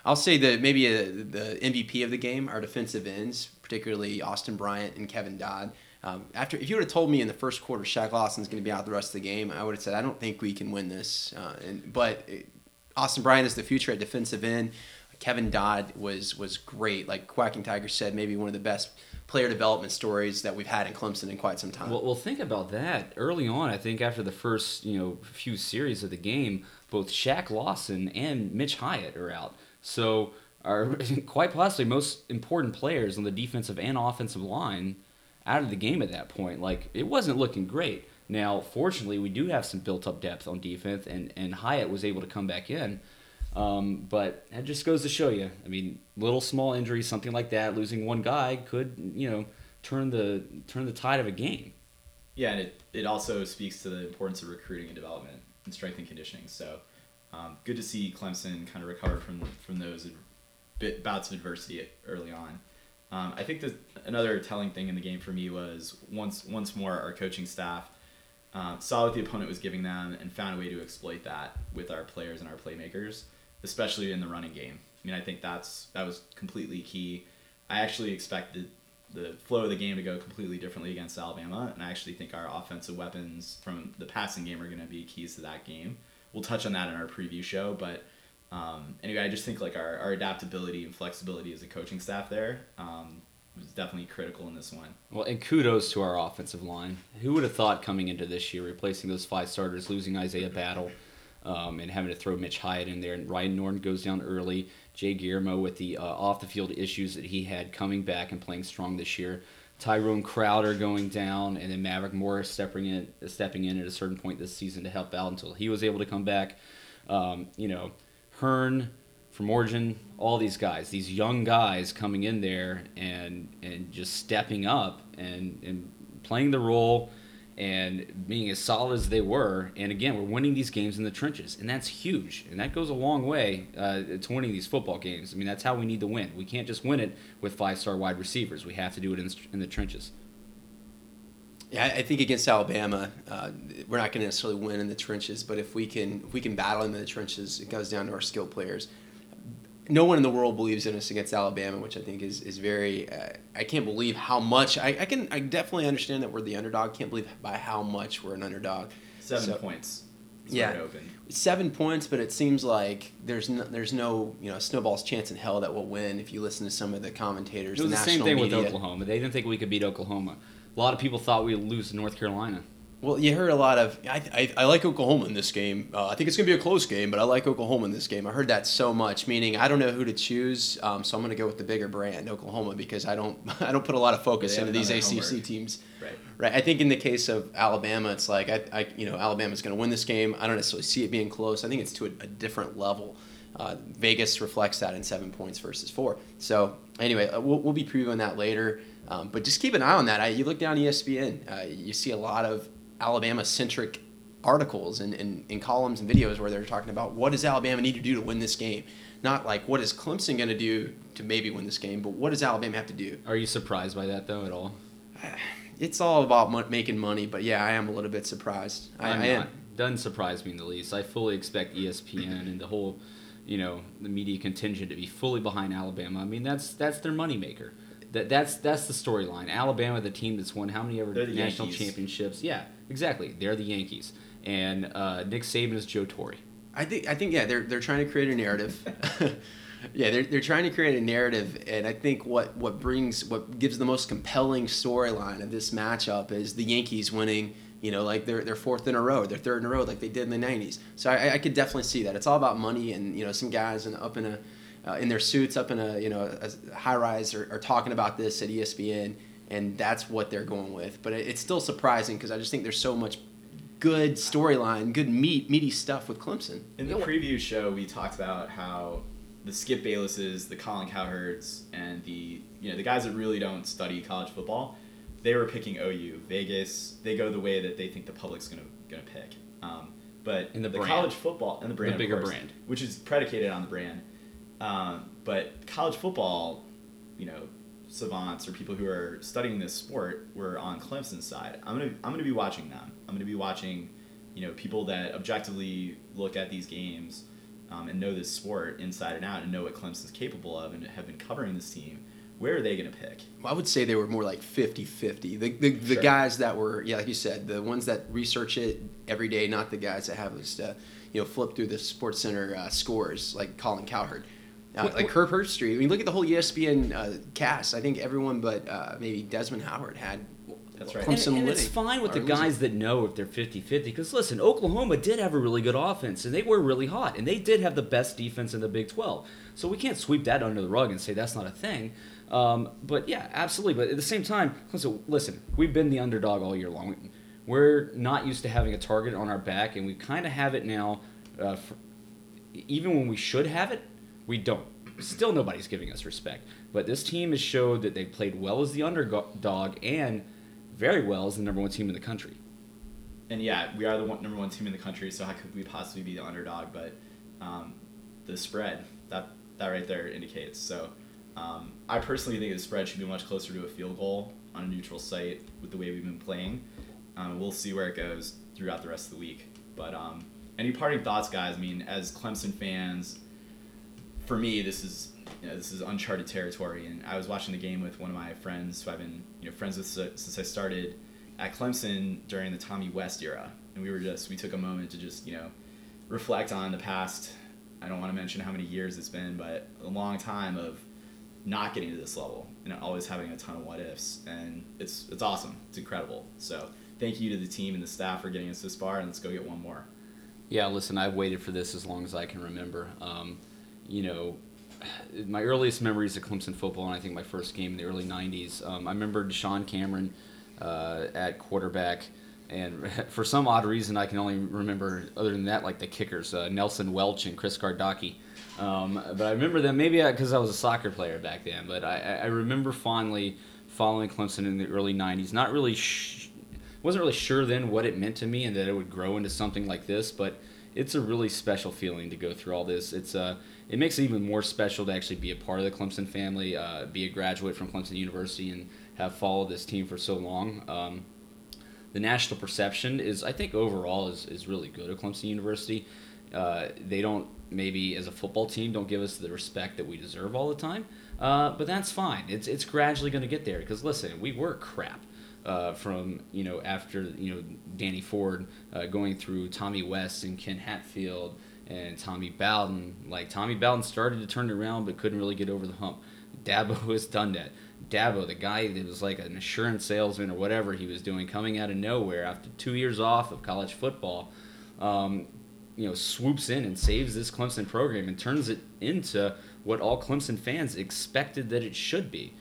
I'll say that maybe a, the MVP of the game are defensive ends, particularly Austin Bryant and Kevin Dodd. Um, after, if you would have told me in the first quarter Shaq Lawson's going to be out the rest of the game, I would have said I don't think we can win this. Uh, and, but it, Austin Bryant is the future at defensive end. Kevin Dodd was was great. Like Quacking Tiger said, maybe one of the best player development stories that we've had in Clemson in quite some time. Well, well, think about that. Early on, I think after the first you know few series of the game, both Shaq Lawson and Mitch Hyatt are out. So are quite possibly most important players on the defensive and offensive line out of the game at that point. Like it wasn't looking great. Now, fortunately, we do have some built-up depth on defense, and and Hyatt was able to come back in. Um, but that just goes to show you. I mean, little small injuries, something like that, losing one guy could you know turn the turn the tide of a game. Yeah, and it, it also speaks to the importance of recruiting and development and strength and conditioning. So um, good to see Clemson kind of recover from from those bit, bouts of adversity early on. Um, I think that another telling thing in the game for me was once once more our coaching staff uh, saw what the opponent was giving them and found a way to exploit that with our players and our playmakers, especially in the running game. I mean, I think that's that was completely key. I actually expected the flow of the game to go completely differently against Alabama, and I actually think our offensive weapons from the passing game are going to be keys to that game we'll touch on that in our preview show. But um, anyway, I just think like our, our adaptability and flexibility as a coaching staff there um, was definitely critical in this one. Well, and kudos to our offensive line. Who would have thought coming into this year, replacing those five starters, losing Isaiah Battle, um, and having to throw Mitch Hyatt in there. And Ryan Norton goes down early. Jay Guillermo with the uh, off the field issues that he had coming back and playing strong this year. Tyrone Crowder going down, and then Maverick Morris stepping in, stepping in at a certain point this season to help out until he was able to come back. Um, you know, Hearn from Origin, all these guys, these young guys coming in there and and just stepping up and and playing the role and being as solid as they were. And again, we're winning these games in the trenches, and that's huge. And that goes a long way uh, to winning these football games. I mean, that's how we need to win. We can't just win it with five star wide receivers. We have to do it in, in the trenches. Yeah, I think against Alabama, uh, we're not going to necessarily win in the trenches, but if we can, if we can battle in the trenches, it goes down to our skilled players no one in the world believes in us against Alabama, which I think is is very. Uh, I can't believe how much. I, I can. I definitely understand that we're the underdog. Can't believe by how much we're an underdog. Seven so, points. yeah, seven points, but it seems like there's no, there's no you know snowball's chance in hell that we'll win if you listen to some of the commentators. It was the, the same thing media. with Oklahoma. They didn't think we could beat Oklahoma. A lot of people thought we'd lose to North Carolina. Well, you heard a lot of. I, I, I like Oklahoma in this game. Uh, I think it's going to be a close game, but I like Oklahoma in this game. I heard that so much, meaning I don't know who to choose, um, so I'm going to go with the bigger brand, Oklahoma, because I don't I don't put a lot of focus into these ACC homework. teams. Right. Right. I think in the case of Alabama, it's like I, I you know Alabama's going to win this game. I don't necessarily see it being close. I think it's to a, a different level. Uh, Vegas reflects that in seven points versus four. So anyway, uh, we'll, we'll be previewing that later. Um, but just keep an eye on that. I, you look down ESPN, uh, you see a lot of Alabama centric articles and, and, and, columns and videos where they're talking about what does Alabama need to do to win this game. Not like what is Clemson going to do to maybe win this game, but what does Alabama have to do? Are you surprised by that though at all? It's all about mo- making money, but yeah, I am a little bit surprised. I, I am. Doesn't surprise me in the least. I fully expect ESPN and the whole, you know, the media contingent to be fully behind Alabama. I mean, that's that's their moneymaker. That that's that's the storyline. Alabama, the team that's won how many ever national Yankees. championships? Yeah, exactly. They're the Yankees, and uh, Nick Saban is Joe Torre. I think I think yeah, they're they're trying to create a narrative. yeah, they're, they're trying to create a narrative, and I think what what brings what gives the most compelling storyline of this matchup is the Yankees winning. You know, like they're they're fourth in a row, they're third in a row, like they did in the '90s. So I, I could definitely see that. It's all about money, and you know, some guys in, up in a uh, in their suits up in a you know a high rise are, are talking about this at ESPN, and that's what they're going with. But it, it's still surprising because I just think there's so much good storyline, good meat, meaty stuff with Clemson. In the preview show, we talked about how the Skip Baylesses, the Colin Cowherds, and the you know the guys that really don't study college football, they were picking OU. Vegas, they go the way that they think the public's gonna gonna pick. Um, but in the, the college football and the brand, the bigger course, brand, which is predicated on the brand. Um, but college football, you know, savants or people who are studying this sport were on Clemson's side. I'm gonna I'm gonna be watching them. I'm gonna be watching, you know, people that objectively look at these games um, and know this sport inside and out and know what Clemson's capable of and have been covering this team. Where are they going to pick? Well, I would say they were more like 50-50. The, the, the sure. guys that were, yeah, like you said, the ones that research it every day, not the guys that have just, uh, you know, flip through the Sports Center uh, scores like Colin Cowherd. Uh, like Herb Herbstreit. I mean, look at the whole ESPN uh, cast. I think everyone but uh, maybe Desmond Howard had that's right. Clemson and, and it's fine with the guys that know if they're 50-50 because listen, Oklahoma did have a really good offense and they were really hot and they did have the best defense in the Big 12. So we can't sweep that under the rug and say that's not a thing. Um, but yeah, absolutely. But at the same time, listen, listen, we've been the underdog all year long. We're not used to having a target on our back and we kind of have it now. Uh, for, even when we should have it, we don't. Still, nobody's giving us respect. But this team has showed that they've played well as the underdog and very well as the number one team in the country. And yeah, we are the one, number one team in the country. So how could we possibly be the underdog? But um, the spread that that right there indicates. So um, I personally think the spread should be much closer to a field goal on a neutral site with the way we've been playing. Um, we'll see where it goes throughout the rest of the week. But um, any parting thoughts, guys? I mean, as Clemson fans, for me, this is you know, this is uncharted territory. And I was watching the game with one of my friends who I've been you know friends with since I started at Clemson during the Tommy West era, and we were just we took a moment to just you know reflect on the past. I don't want to mention how many years it's been, but a long time of not getting to this level and always having a ton of what ifs, and it's it's awesome. It's incredible. So thank you to the team and the staff for getting us this far, and let's go get one more. Yeah, listen, I've waited for this as long as I can remember. Um, you know, my earliest memories of Clemson football, and I think my first game in the early '90s. Um, I remember DeChane Cameron uh, at quarterback, and for some odd reason, I can only remember other than that, like the kickers, uh, Nelson Welch and Chris Gardocki. Um, but I remember them maybe because I was a soccer player back then. But I, I remember fondly following Clemson in the early '90s. Not really, sh- wasn't really sure then what it meant to me and that it would grow into something like this, but it's a really special feeling to go through all this. It's uh, it makes it even more special to actually be a part of the Clemson family, uh, be a graduate from Clemson University, and have followed this team for so long. Um, the national perception is, I think, overall is, is really good at Clemson University. Uh, they don't maybe as a football team don't give us the respect that we deserve all the time, uh, but that's fine. It's it's gradually going to get there because listen, we were crap. Uh, from you know after you know Danny Ford uh, going through Tommy West and Ken Hatfield and Tommy Bowden. Like Tommy Bowden started to turn it around but couldn't really get over the hump. Dabo has done that. Dabo, the guy that was like an insurance salesman or whatever he was doing, coming out of nowhere after two years off of college football, um, you know, swoops in and saves this Clemson program and turns it into what all Clemson fans expected that it should be.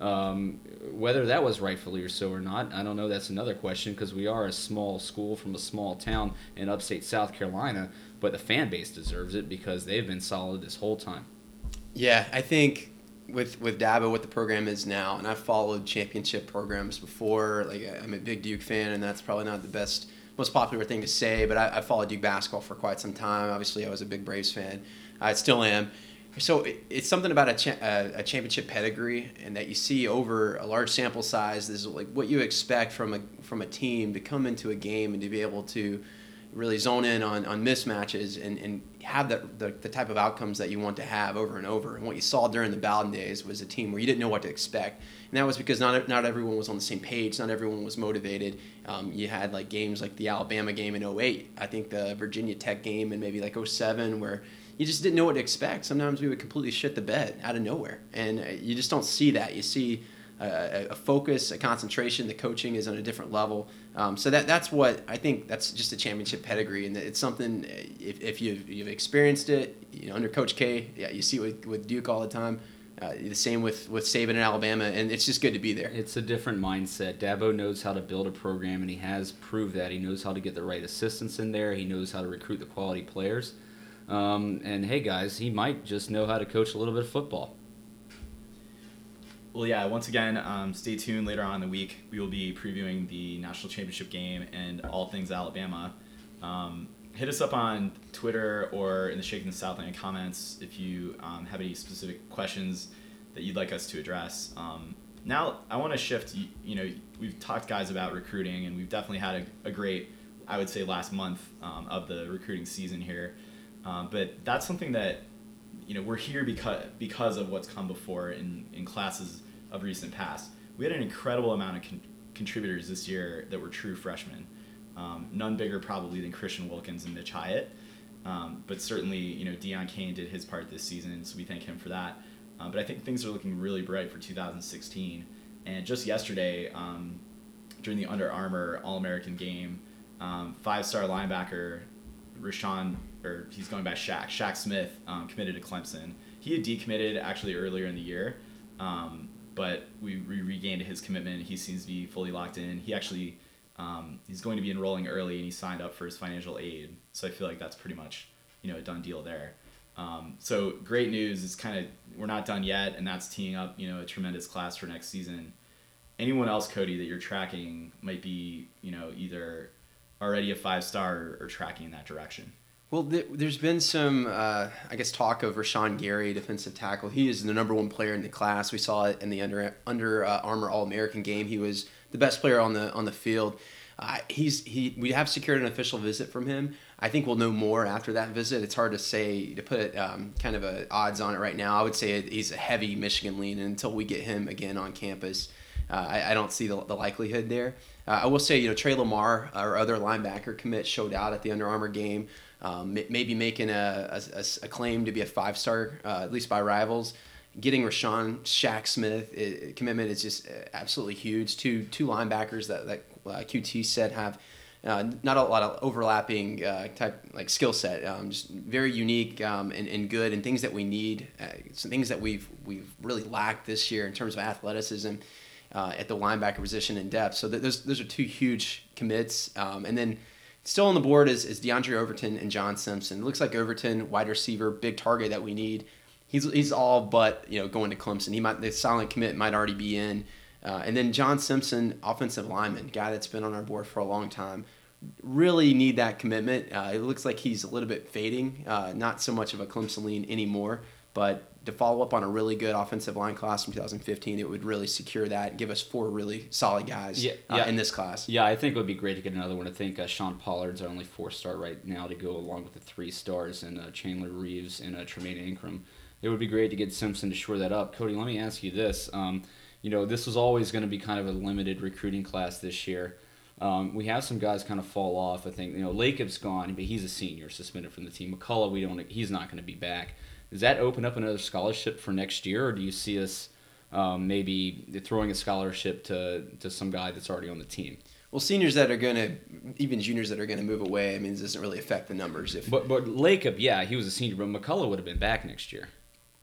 Um, whether that was rightfully or so or not, I don't know. That's another question because we are a small school from a small town in upstate South Carolina, but the fan base deserves it because they've been solid this whole time. Yeah, I think with with Dabo, what the program is now, and I've followed championship programs before. Like I'm a big Duke fan, and that's probably not the best, most popular thing to say. But I, I followed Duke basketball for quite some time. Obviously, I was a big Braves fan. I still am. So it's something about a, cha- a, championship pedigree, and that you see over a large sample size. This is like what you expect from a from a team to come into a game and to be able to really zone in on, on mismatches and, and have the, the, the, type of outcomes that you want to have over and over. And what you saw during the Bowden days was a team where you didn't know what to expect. And that was because not, not everyone was on the same page, not everyone was motivated. Um, you had like games like the Alabama game in 08, I think the Virginia Tech game in maybe like 07, where you just didn't know what to expect. Sometimes we would completely shit the bed out of nowhere. And uh, you just don't see that. You see a, a, focus, a concentration. The coaching is on a different level. Um, so that that's what I think. That's just a championship pedigree, and it's something. If, if you've, you've experienced it, you know, under Coach K, yeah, you see it with, with Duke all the time. Uh, the same with with Saban in Alabama, and it's just good to be there. It's a different mindset. Dabo knows how to build a program, and he has proved that. He knows how to get the right assistants in there. He knows how to recruit the quality players. Um, and hey, guys, he might just know how to coach a little bit of football. Well, yeah, once again, um, stay tuned later on in the week. We will be previewing the national championship game and all things Alabama. Um, hit us up on Twitter or in the Shaking the Southland comments if you um, have any specific questions that you'd like us to address. Um, now, I want to shift. You, you, know, we've talked, guys, about recruiting, and we've definitely had a, a great, I would say, last month um, of the recruiting season here. Um, but that's something that you know we're here because because of what's come before in in classes of recent past. We had an incredible amount of con- contributors this year that were true freshmen. Um, none bigger probably than Christian Wilkins and Mitch Hyatt. Um, but certainly, you know, Deon Cain did his part this season, so we thank him for that. Um, but I think things are looking really bright for 2016. And just yesterday, um, during the Under Armour All American game, um, five star linebacker Rashawn, or he's going by Shaq, Shaq Smith, um, committed to Clemson. He had decommitted actually earlier in the year, um, but we, regained his commitment. He seems to be fully locked in. He actually um, he's going to be enrolling early, and he signed up for his financial aid. So I feel like that's pretty much you know a done deal there. Um, so great news. It's kind of we're not done yet, and that's teeing up you know a tremendous class for next season. Anyone else, Cody, that you're tracking might be you know either already a five star or, or tracking in that direction. Well, th- there's been some, uh, I guess, talk of Rashan Gary, defensive tackle. He is the number one player in the class. We saw it in the Under Under uh, Armour All American game. He was the best player on the on the field. Uh, he's he. We have secured an official visit from him. I think we'll know more after that visit. It's hard to say to put um, kind of a odds on it right now. I would say he's a heavy Michigan lean, and until we get him again on campus, uh, I, I, don't see the, the likelihood there. Uh, I will say, you know, Tre Lamar, our other linebacker commit, showed out at the Under Armour game um, maybe making a, a, a, claim to be a five star, uh, at least by rivals. Getting Rashawn Shaq Smith it, commitment is just uh, absolutely huge. Two two linebackers that that uh, QT said have Uh, not a lot of overlapping uh, type like skill set. Um, just very unique um, and, and good, and things that we need. Uh, some things that we've we've really lacked this year in terms of athleticism uh, at the linebacker position in depth. So th- those those are two huge commits. Um, and then still on the board is, is Diondre Overton and John Simpson. It looks like Overton, wide receiver, big target that we need. He's, he's all but you know going to Clemson. He might the silent commit might already be in. Uh, and then John Simpson, offensive lineman, guy that's been on our board for a long time. Really need that commitment. Uh, it looks like he's a little bit fading, uh, not so much of a Clemson lean anymore. But to follow up on a really good offensive line class from 2015, it would really secure that and give us four really solid guys Yeah, uh, in this class. Yeah, I think it would be great to get another one. I think uh, Sean Pollard's our only four star right now to go along with the three stars and uh, Chandler Reeves and uh, Tremayne Anchrum. It would be great to get Simpson to shore that up. Cody, let me ask you this. Um, you know, this was always going to be kind of a limited recruiting class this year. Um, we have some guys kind of fall off. I think you know Lakip's gone, but he's a senior, suspended from the team. McCullough, we don't. He's not going to be back. Does that open up another scholarship for next year, or do you see us um, maybe throwing a scholarship to to some guy that's already on the team? Well, seniors that are going to, even juniors that are going to move away, I mean, it doesn't really affect the numbers. If But but Lakip, yeah, he was a senior, but McCullough would have been back next year.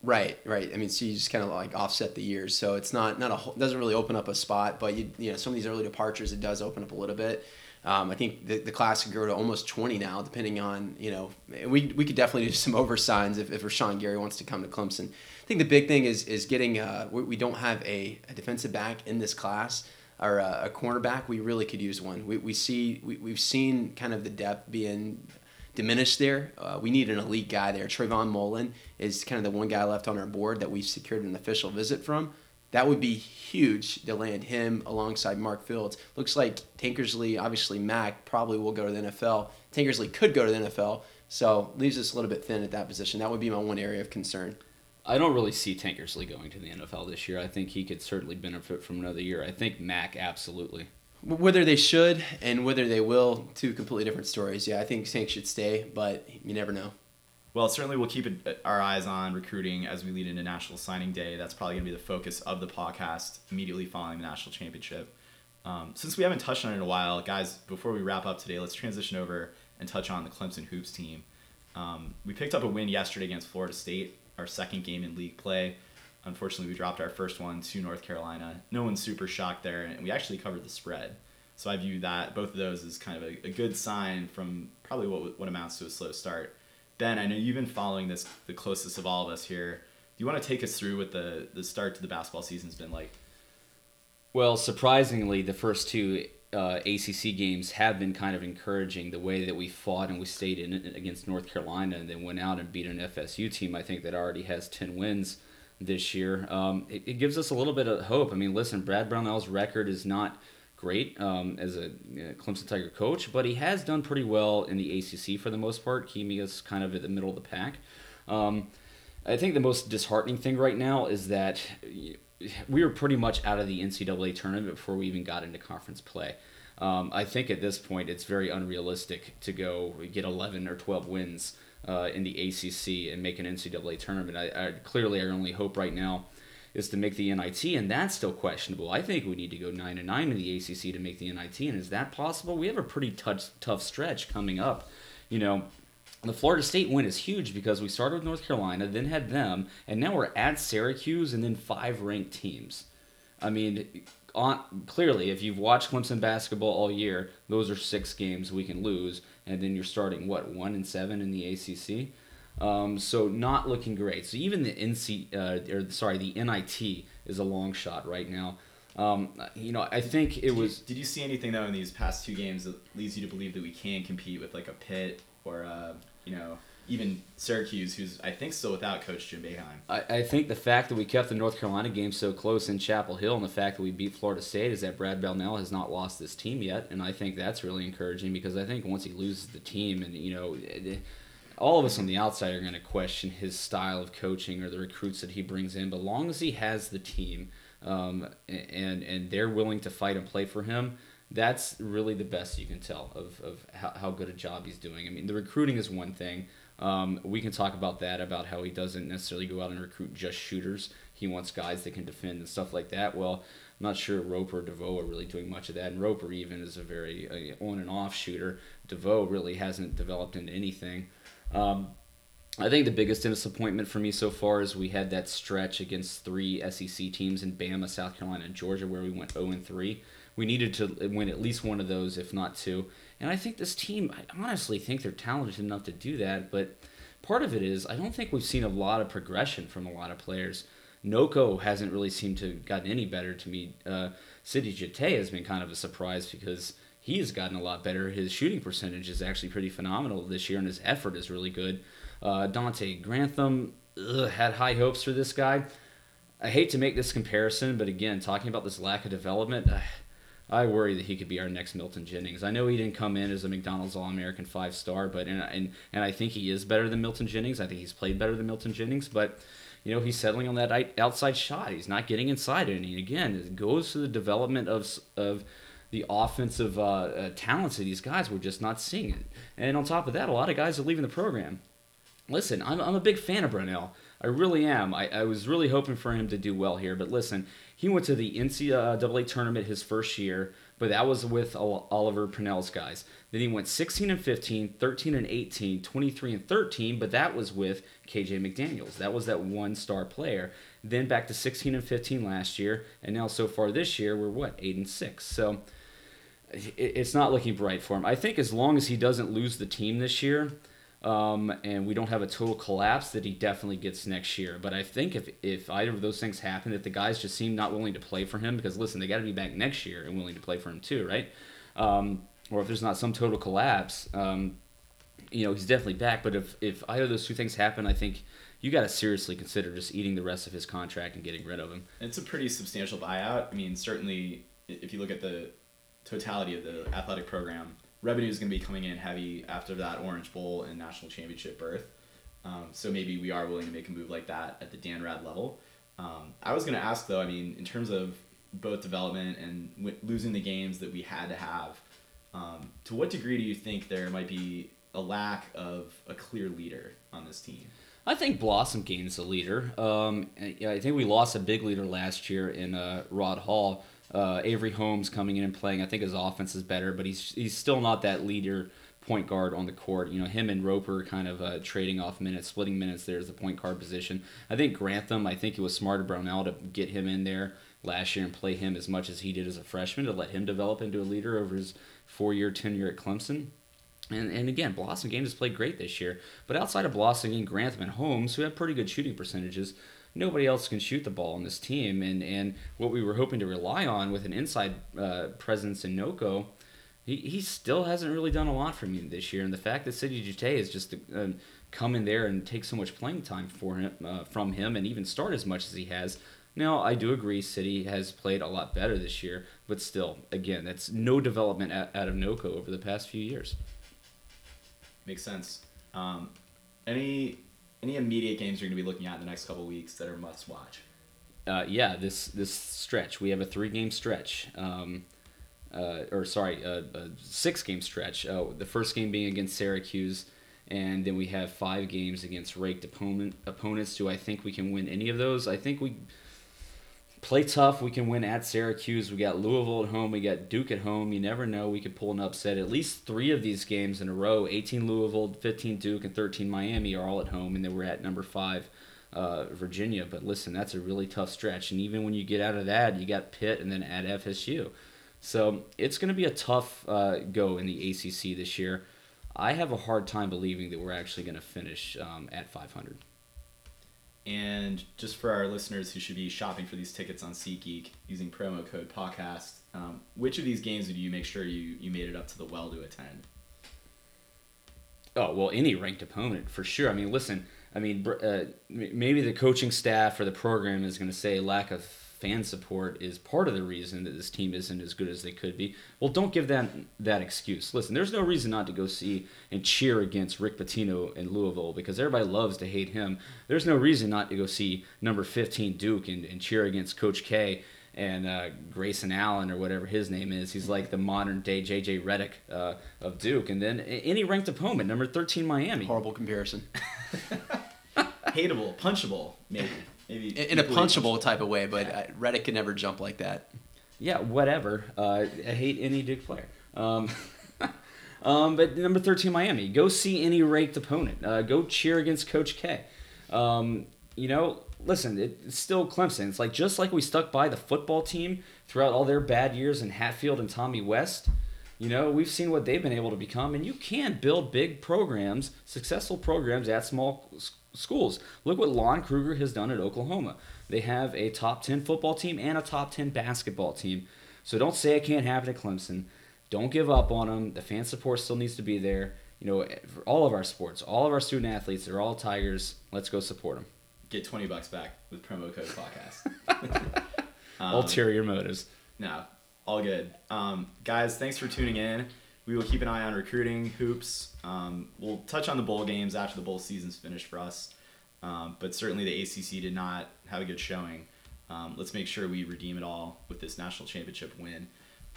Right, right. I mean, so you just kind of like offset the years, so it's not not a doesn't really open up a spot, but you you know some of these early departures it does open up a little bit. Um, I think the, the class could grow to almost 20 now, depending on you know we we could definitely do some oversigns if if Rashan Gary wants to come to Clemson. I think the big thing is is getting uh, we, we don't have a, a defensive back in this class or a, a cornerback. We really could use one. We, we see we, we've seen kind of the depth being diminished there. Uh, we need an elite guy there. Trayvon Mullen is kind of the one guy left on our board that we've secured an official visit from. That would be huge to land him alongside Mark Fields. Looks like Tankersley, obviously Mac, probably will go to the NFL. Tankersley could go to the NFL, so leaves us a little bit thin at that position. That would be my one area of concern. I don't really see Tankersley going to the NFL this year. I think he could certainly benefit from another year. I think Mac absolutely. Whether they should and whether they will, two completely different stories. Yeah, I think Tank should stay, but you never know. Well, certainly we'll keep it, our eyes on recruiting as we lead into National Signing Day. That's probably going to be the focus of the podcast immediately following the national championship. Um, since we haven't touched on it in a while, guys, before we wrap up today, let's transition over and touch on the Clemson Hoops team. Um, we picked up a win yesterday against Florida State, our second game in league play. Unfortunately, we dropped our first one to North Carolina. No one's super shocked there, and we actually covered the spread. So I view that both of those as kind of a, a good sign from probably what what amounts to a slow start. Ben, I know you've been following this the closest of all of us here. Do you want to take us through what the the start to the basketball season's been like? Well, surprisingly, the first two uh, ACC games have been kind of encouraging. The way that we fought and we stayed in against North Carolina and then went out and beat an FSU team, I think that already has ten wins this year. Um, it, it gives us a little bit of hope. I mean, listen, Brad Brownell's record is not great um, as a Clemson Tiger coach, but he has done pretty well in the ACC for the most part, keeping us kind of at the middle of the pack. Um, I think the most disheartening thing right now is that we were pretty much out of the NCAA tournament before we even got into conference play. Um, I think at this point it's very unrealistic to go get 11 or 12 wins uh, in the ACC and make an NCAA tournament. I, I clearly our only hope right now is to make the NIT, and that's still questionable. I think we need to go nine and nine in the ACC to make the NIT, and is that possible? We have a pretty tough tough stretch coming up. You know, the Florida State win is huge because we started with North Carolina, then had them, and now we're at Syracuse and then five ranked teams. I mean, on, clearly, if you've watched Clemson basketball all year, those are six games we can lose, and then you're starting what one and seven in the ACC. Um, so not looking great. So even the NC, uh, or sorry, the NIT is a long shot right now. Um, you know, I think it was. Did you see anything though in these past two games that leads you to believe that we can compete with like a Pitt or uh, you know even Syracuse, who's I think still without Coach Jim Boeheim? I, I think the fact that we kept the North Carolina game so close in Chapel Hill and the fact that we beat Florida State is that Brad Brownell has not lost this team yet, and I think that's really encouraging because I think once he loses the team, and you know, it- all of us on the outside are going to question his style of coaching or the recruits that he brings in, but long as he has the team um, and and they're willing to fight and play for him. That's really the best you can tell of, of how, how good a job he's doing. I mean, the recruiting is one thing. Um, we can talk about that, about how he doesn't necessarily go out and recruit just shooters. He wants guys that can defend and stuff like that. Well, I'm not sure Roper or DeVoe are really doing much of that. And Roper even is a very uh, on and off shooter. DeVoe really hasn't developed into anything. Um, I think the biggest disappointment for me so far is we had that stretch against three SEC teams in Bama, South Carolina, and Georgia, where we went 0 and 3. We needed to win at least one of those, if not two. And I think this team, I honestly think they're talented enough to do that. But part of it is, I don't think we've seen a lot of progression from a lot of players. Nnoko hasn't really seemed to gotten any better to me. Uh, Sidy Djitte has been kind of a surprise because he has gotten a lot better. His shooting percentage is actually pretty phenomenal this year, and his effort is really good. Uh, Donte Grantham ugh, had high hopes for this guy. I hate to make this comparison, but again, talking about this lack of development, uh, I worry that he could be our next Milton Jennings. I know he didn't come in as a McDonald's All American five star, but and, and and I think he is better than Milton Jennings. I think he's played better than Milton Jennings, but you know he's settling on that outside shot. He's not getting inside it. And again, it goes to the development of of the offensive uh, uh, talents of these guys. We're just not seeing it. And on top of that, a lot of guys are leaving the program. Listen, I'm, I'm a big fan of Brownell. I really am. I, I was really hoping for him to do well here. But listen, he went to the NCAA tournament his first year, but that was with Oliver Purnell's guys. Then he went 16 and 15, 13 and 18, 23 and 13, but that was with KJ McDaniels. That was that one star player. Then back to 16 and 15 last year, and now so far this year we're what eight and six. So it's not looking bright for him. I think as long as he doesn't lose the team this year um, and we don't have a total collapse that he definitely gets next year. But I think if if either of those things happen, that the guys just seem not willing to play for him, because listen, they got to be back next year and willing to play for him too, right? Um, or if there's not some total collapse, um, you know, he's definitely back. But if if either of those two things happen, I think you got to seriously consider just eating the rest of his contract and getting rid of him. It's a pretty substantial buyout. I mean, certainly if you look at the totality of the athletic program revenue is going to be coming in heavy after that Orange Bowl and national championship berth. Um, so maybe we are willing to make a move like that at the Dan Rad level. Um, I was going to ask though, I mean, in terms of both development and w- losing the games that we had to have, um, to what degree do you think there might be a lack of a clear leader on this team? I think Blossom gains a leader. Um, I think we lost a big leader last year in uh, Rod Hall uh, Avery Holmes coming in and playing. I think his offense is better, but he's he's still not that leader point guard on the court. You know, him and Roper kind of uh, trading off minutes, splitting minutes there as the point guard position. I think Grantham, I think it was smart of Brownell to get him in there last year and play him as much as he did as a freshman to let him develop into a leader over his four year tenure at Clemson. And, and again, Blossomgame has played great this year. But outside of Blossom and Grantham and Holmes, who have pretty good shooting percentages, nobody else can shoot the ball on this team. And, and what we were hoping to rely on with an inside uh, presence in Nnoko, he, he still hasn't really done a lot for me this year. And the fact that Sidy Djitte has just uh, come in there and take so much playing time for him uh, from him and even start as much as he has. Now, I do agree Sidy has played a lot better this year, but still, again, that's no development out of Nnoko over the past few years. Makes sense. Um, any any immediate games you're going to be looking at in the next couple weeks that are must watch? Uh, yeah, this this stretch we have a three game stretch, um, uh, or sorry, a, a six game stretch. Uh, the first game being against Syracuse, and then we have five games against raked opponent opponents. Do I think we can win any of those? I think we play tough. We can win at Syracuse. We got Louisville at home. We got Duke at home. You never know. We could pull an upset. At least three of these games in a row 18 Louisville, 15 Duke, and 13 Miami are all at home. And then we're at number five, uh, Virginia. But listen, that's a really tough stretch. And even when you get out of that, you got Pitt and then at FSU. So it's going to be a tough uh, go in the ACC this year. I have a hard time believing that we're actually going to finish um, at 500. And just for our listeners who should be shopping for these tickets on SeatGeek using promo code podcast, um, which of these games did you make sure you, you made it up to the well to attend? Oh well, any ranked opponent for sure. I mean, listen. I mean, uh, maybe the coaching staff or the program is going to say lack of fan support is part of the reason that this team isn't as good as they could be. Well, don't give them that excuse. Listen, there's no reason not to go see and cheer against Rick Pitino in Louisville because everybody loves to hate him. There's no reason not to go see number 15 Duke and, and cheer against Coach K and uh, Grayson Allen or whatever his name is. He's like the modern day JJ Redick uh, of Duke. And then any ranked opponent, number 13 Miami. Horrible comparison. Hateable, punchable, maybe maybe in, a punchable type of way. But yeah. Redick could never jump like that. yeah, whatever. Uh, I hate any Duke player. Um, um, but number 13, Miami. Go see any raked opponent. Uh, go cheer against Coach K. Um, you know, listen, it, it's still Clemson. It's like just like we stuck by the football team throughout all their bad years in Hatfield and Tommy West. You know, we've seen what they've been able to become, and you can build big programs, successful programs at small s- schools. Look what Lon Kruger has done at Oklahoma. They have a top 10 football team and a top 10 basketball team. So don't say it can't happen at Clemson. Don't give up on them. The fan support still needs to be there. You know, for all of our sports, all of our student athletes, they're all Tigers. Let's go support them. Get 20 bucks back with promo code podcast. Um, Ulterior motives. No, all good. Um, guys, thanks for tuning in. We will keep an eye on recruiting, hoops. Um, we'll touch on the bowl games after the bowl season's finished for us. Um, but certainly the ACC did not have a good showing. Um, let's make sure we redeem it all with this national championship win.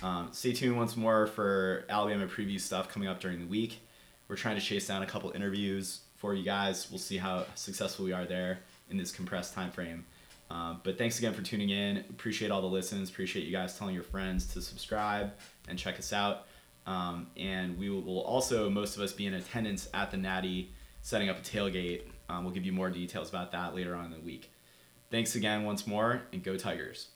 Um, stay tuned once more for Alabama preview stuff coming up during the week. We're trying to chase down a couple interviews for you guys. We'll see how successful we are there in this compressed time frame. Um, but thanks again for tuning in. Appreciate all the listens. Appreciate you guys telling your friends to subscribe and check us out. Um, and we will, also, most of us, be in attendance at the Natty, setting up a tailgate. Um, we'll give you more details about that later on in the week. Thanks again once more, and go Tigers.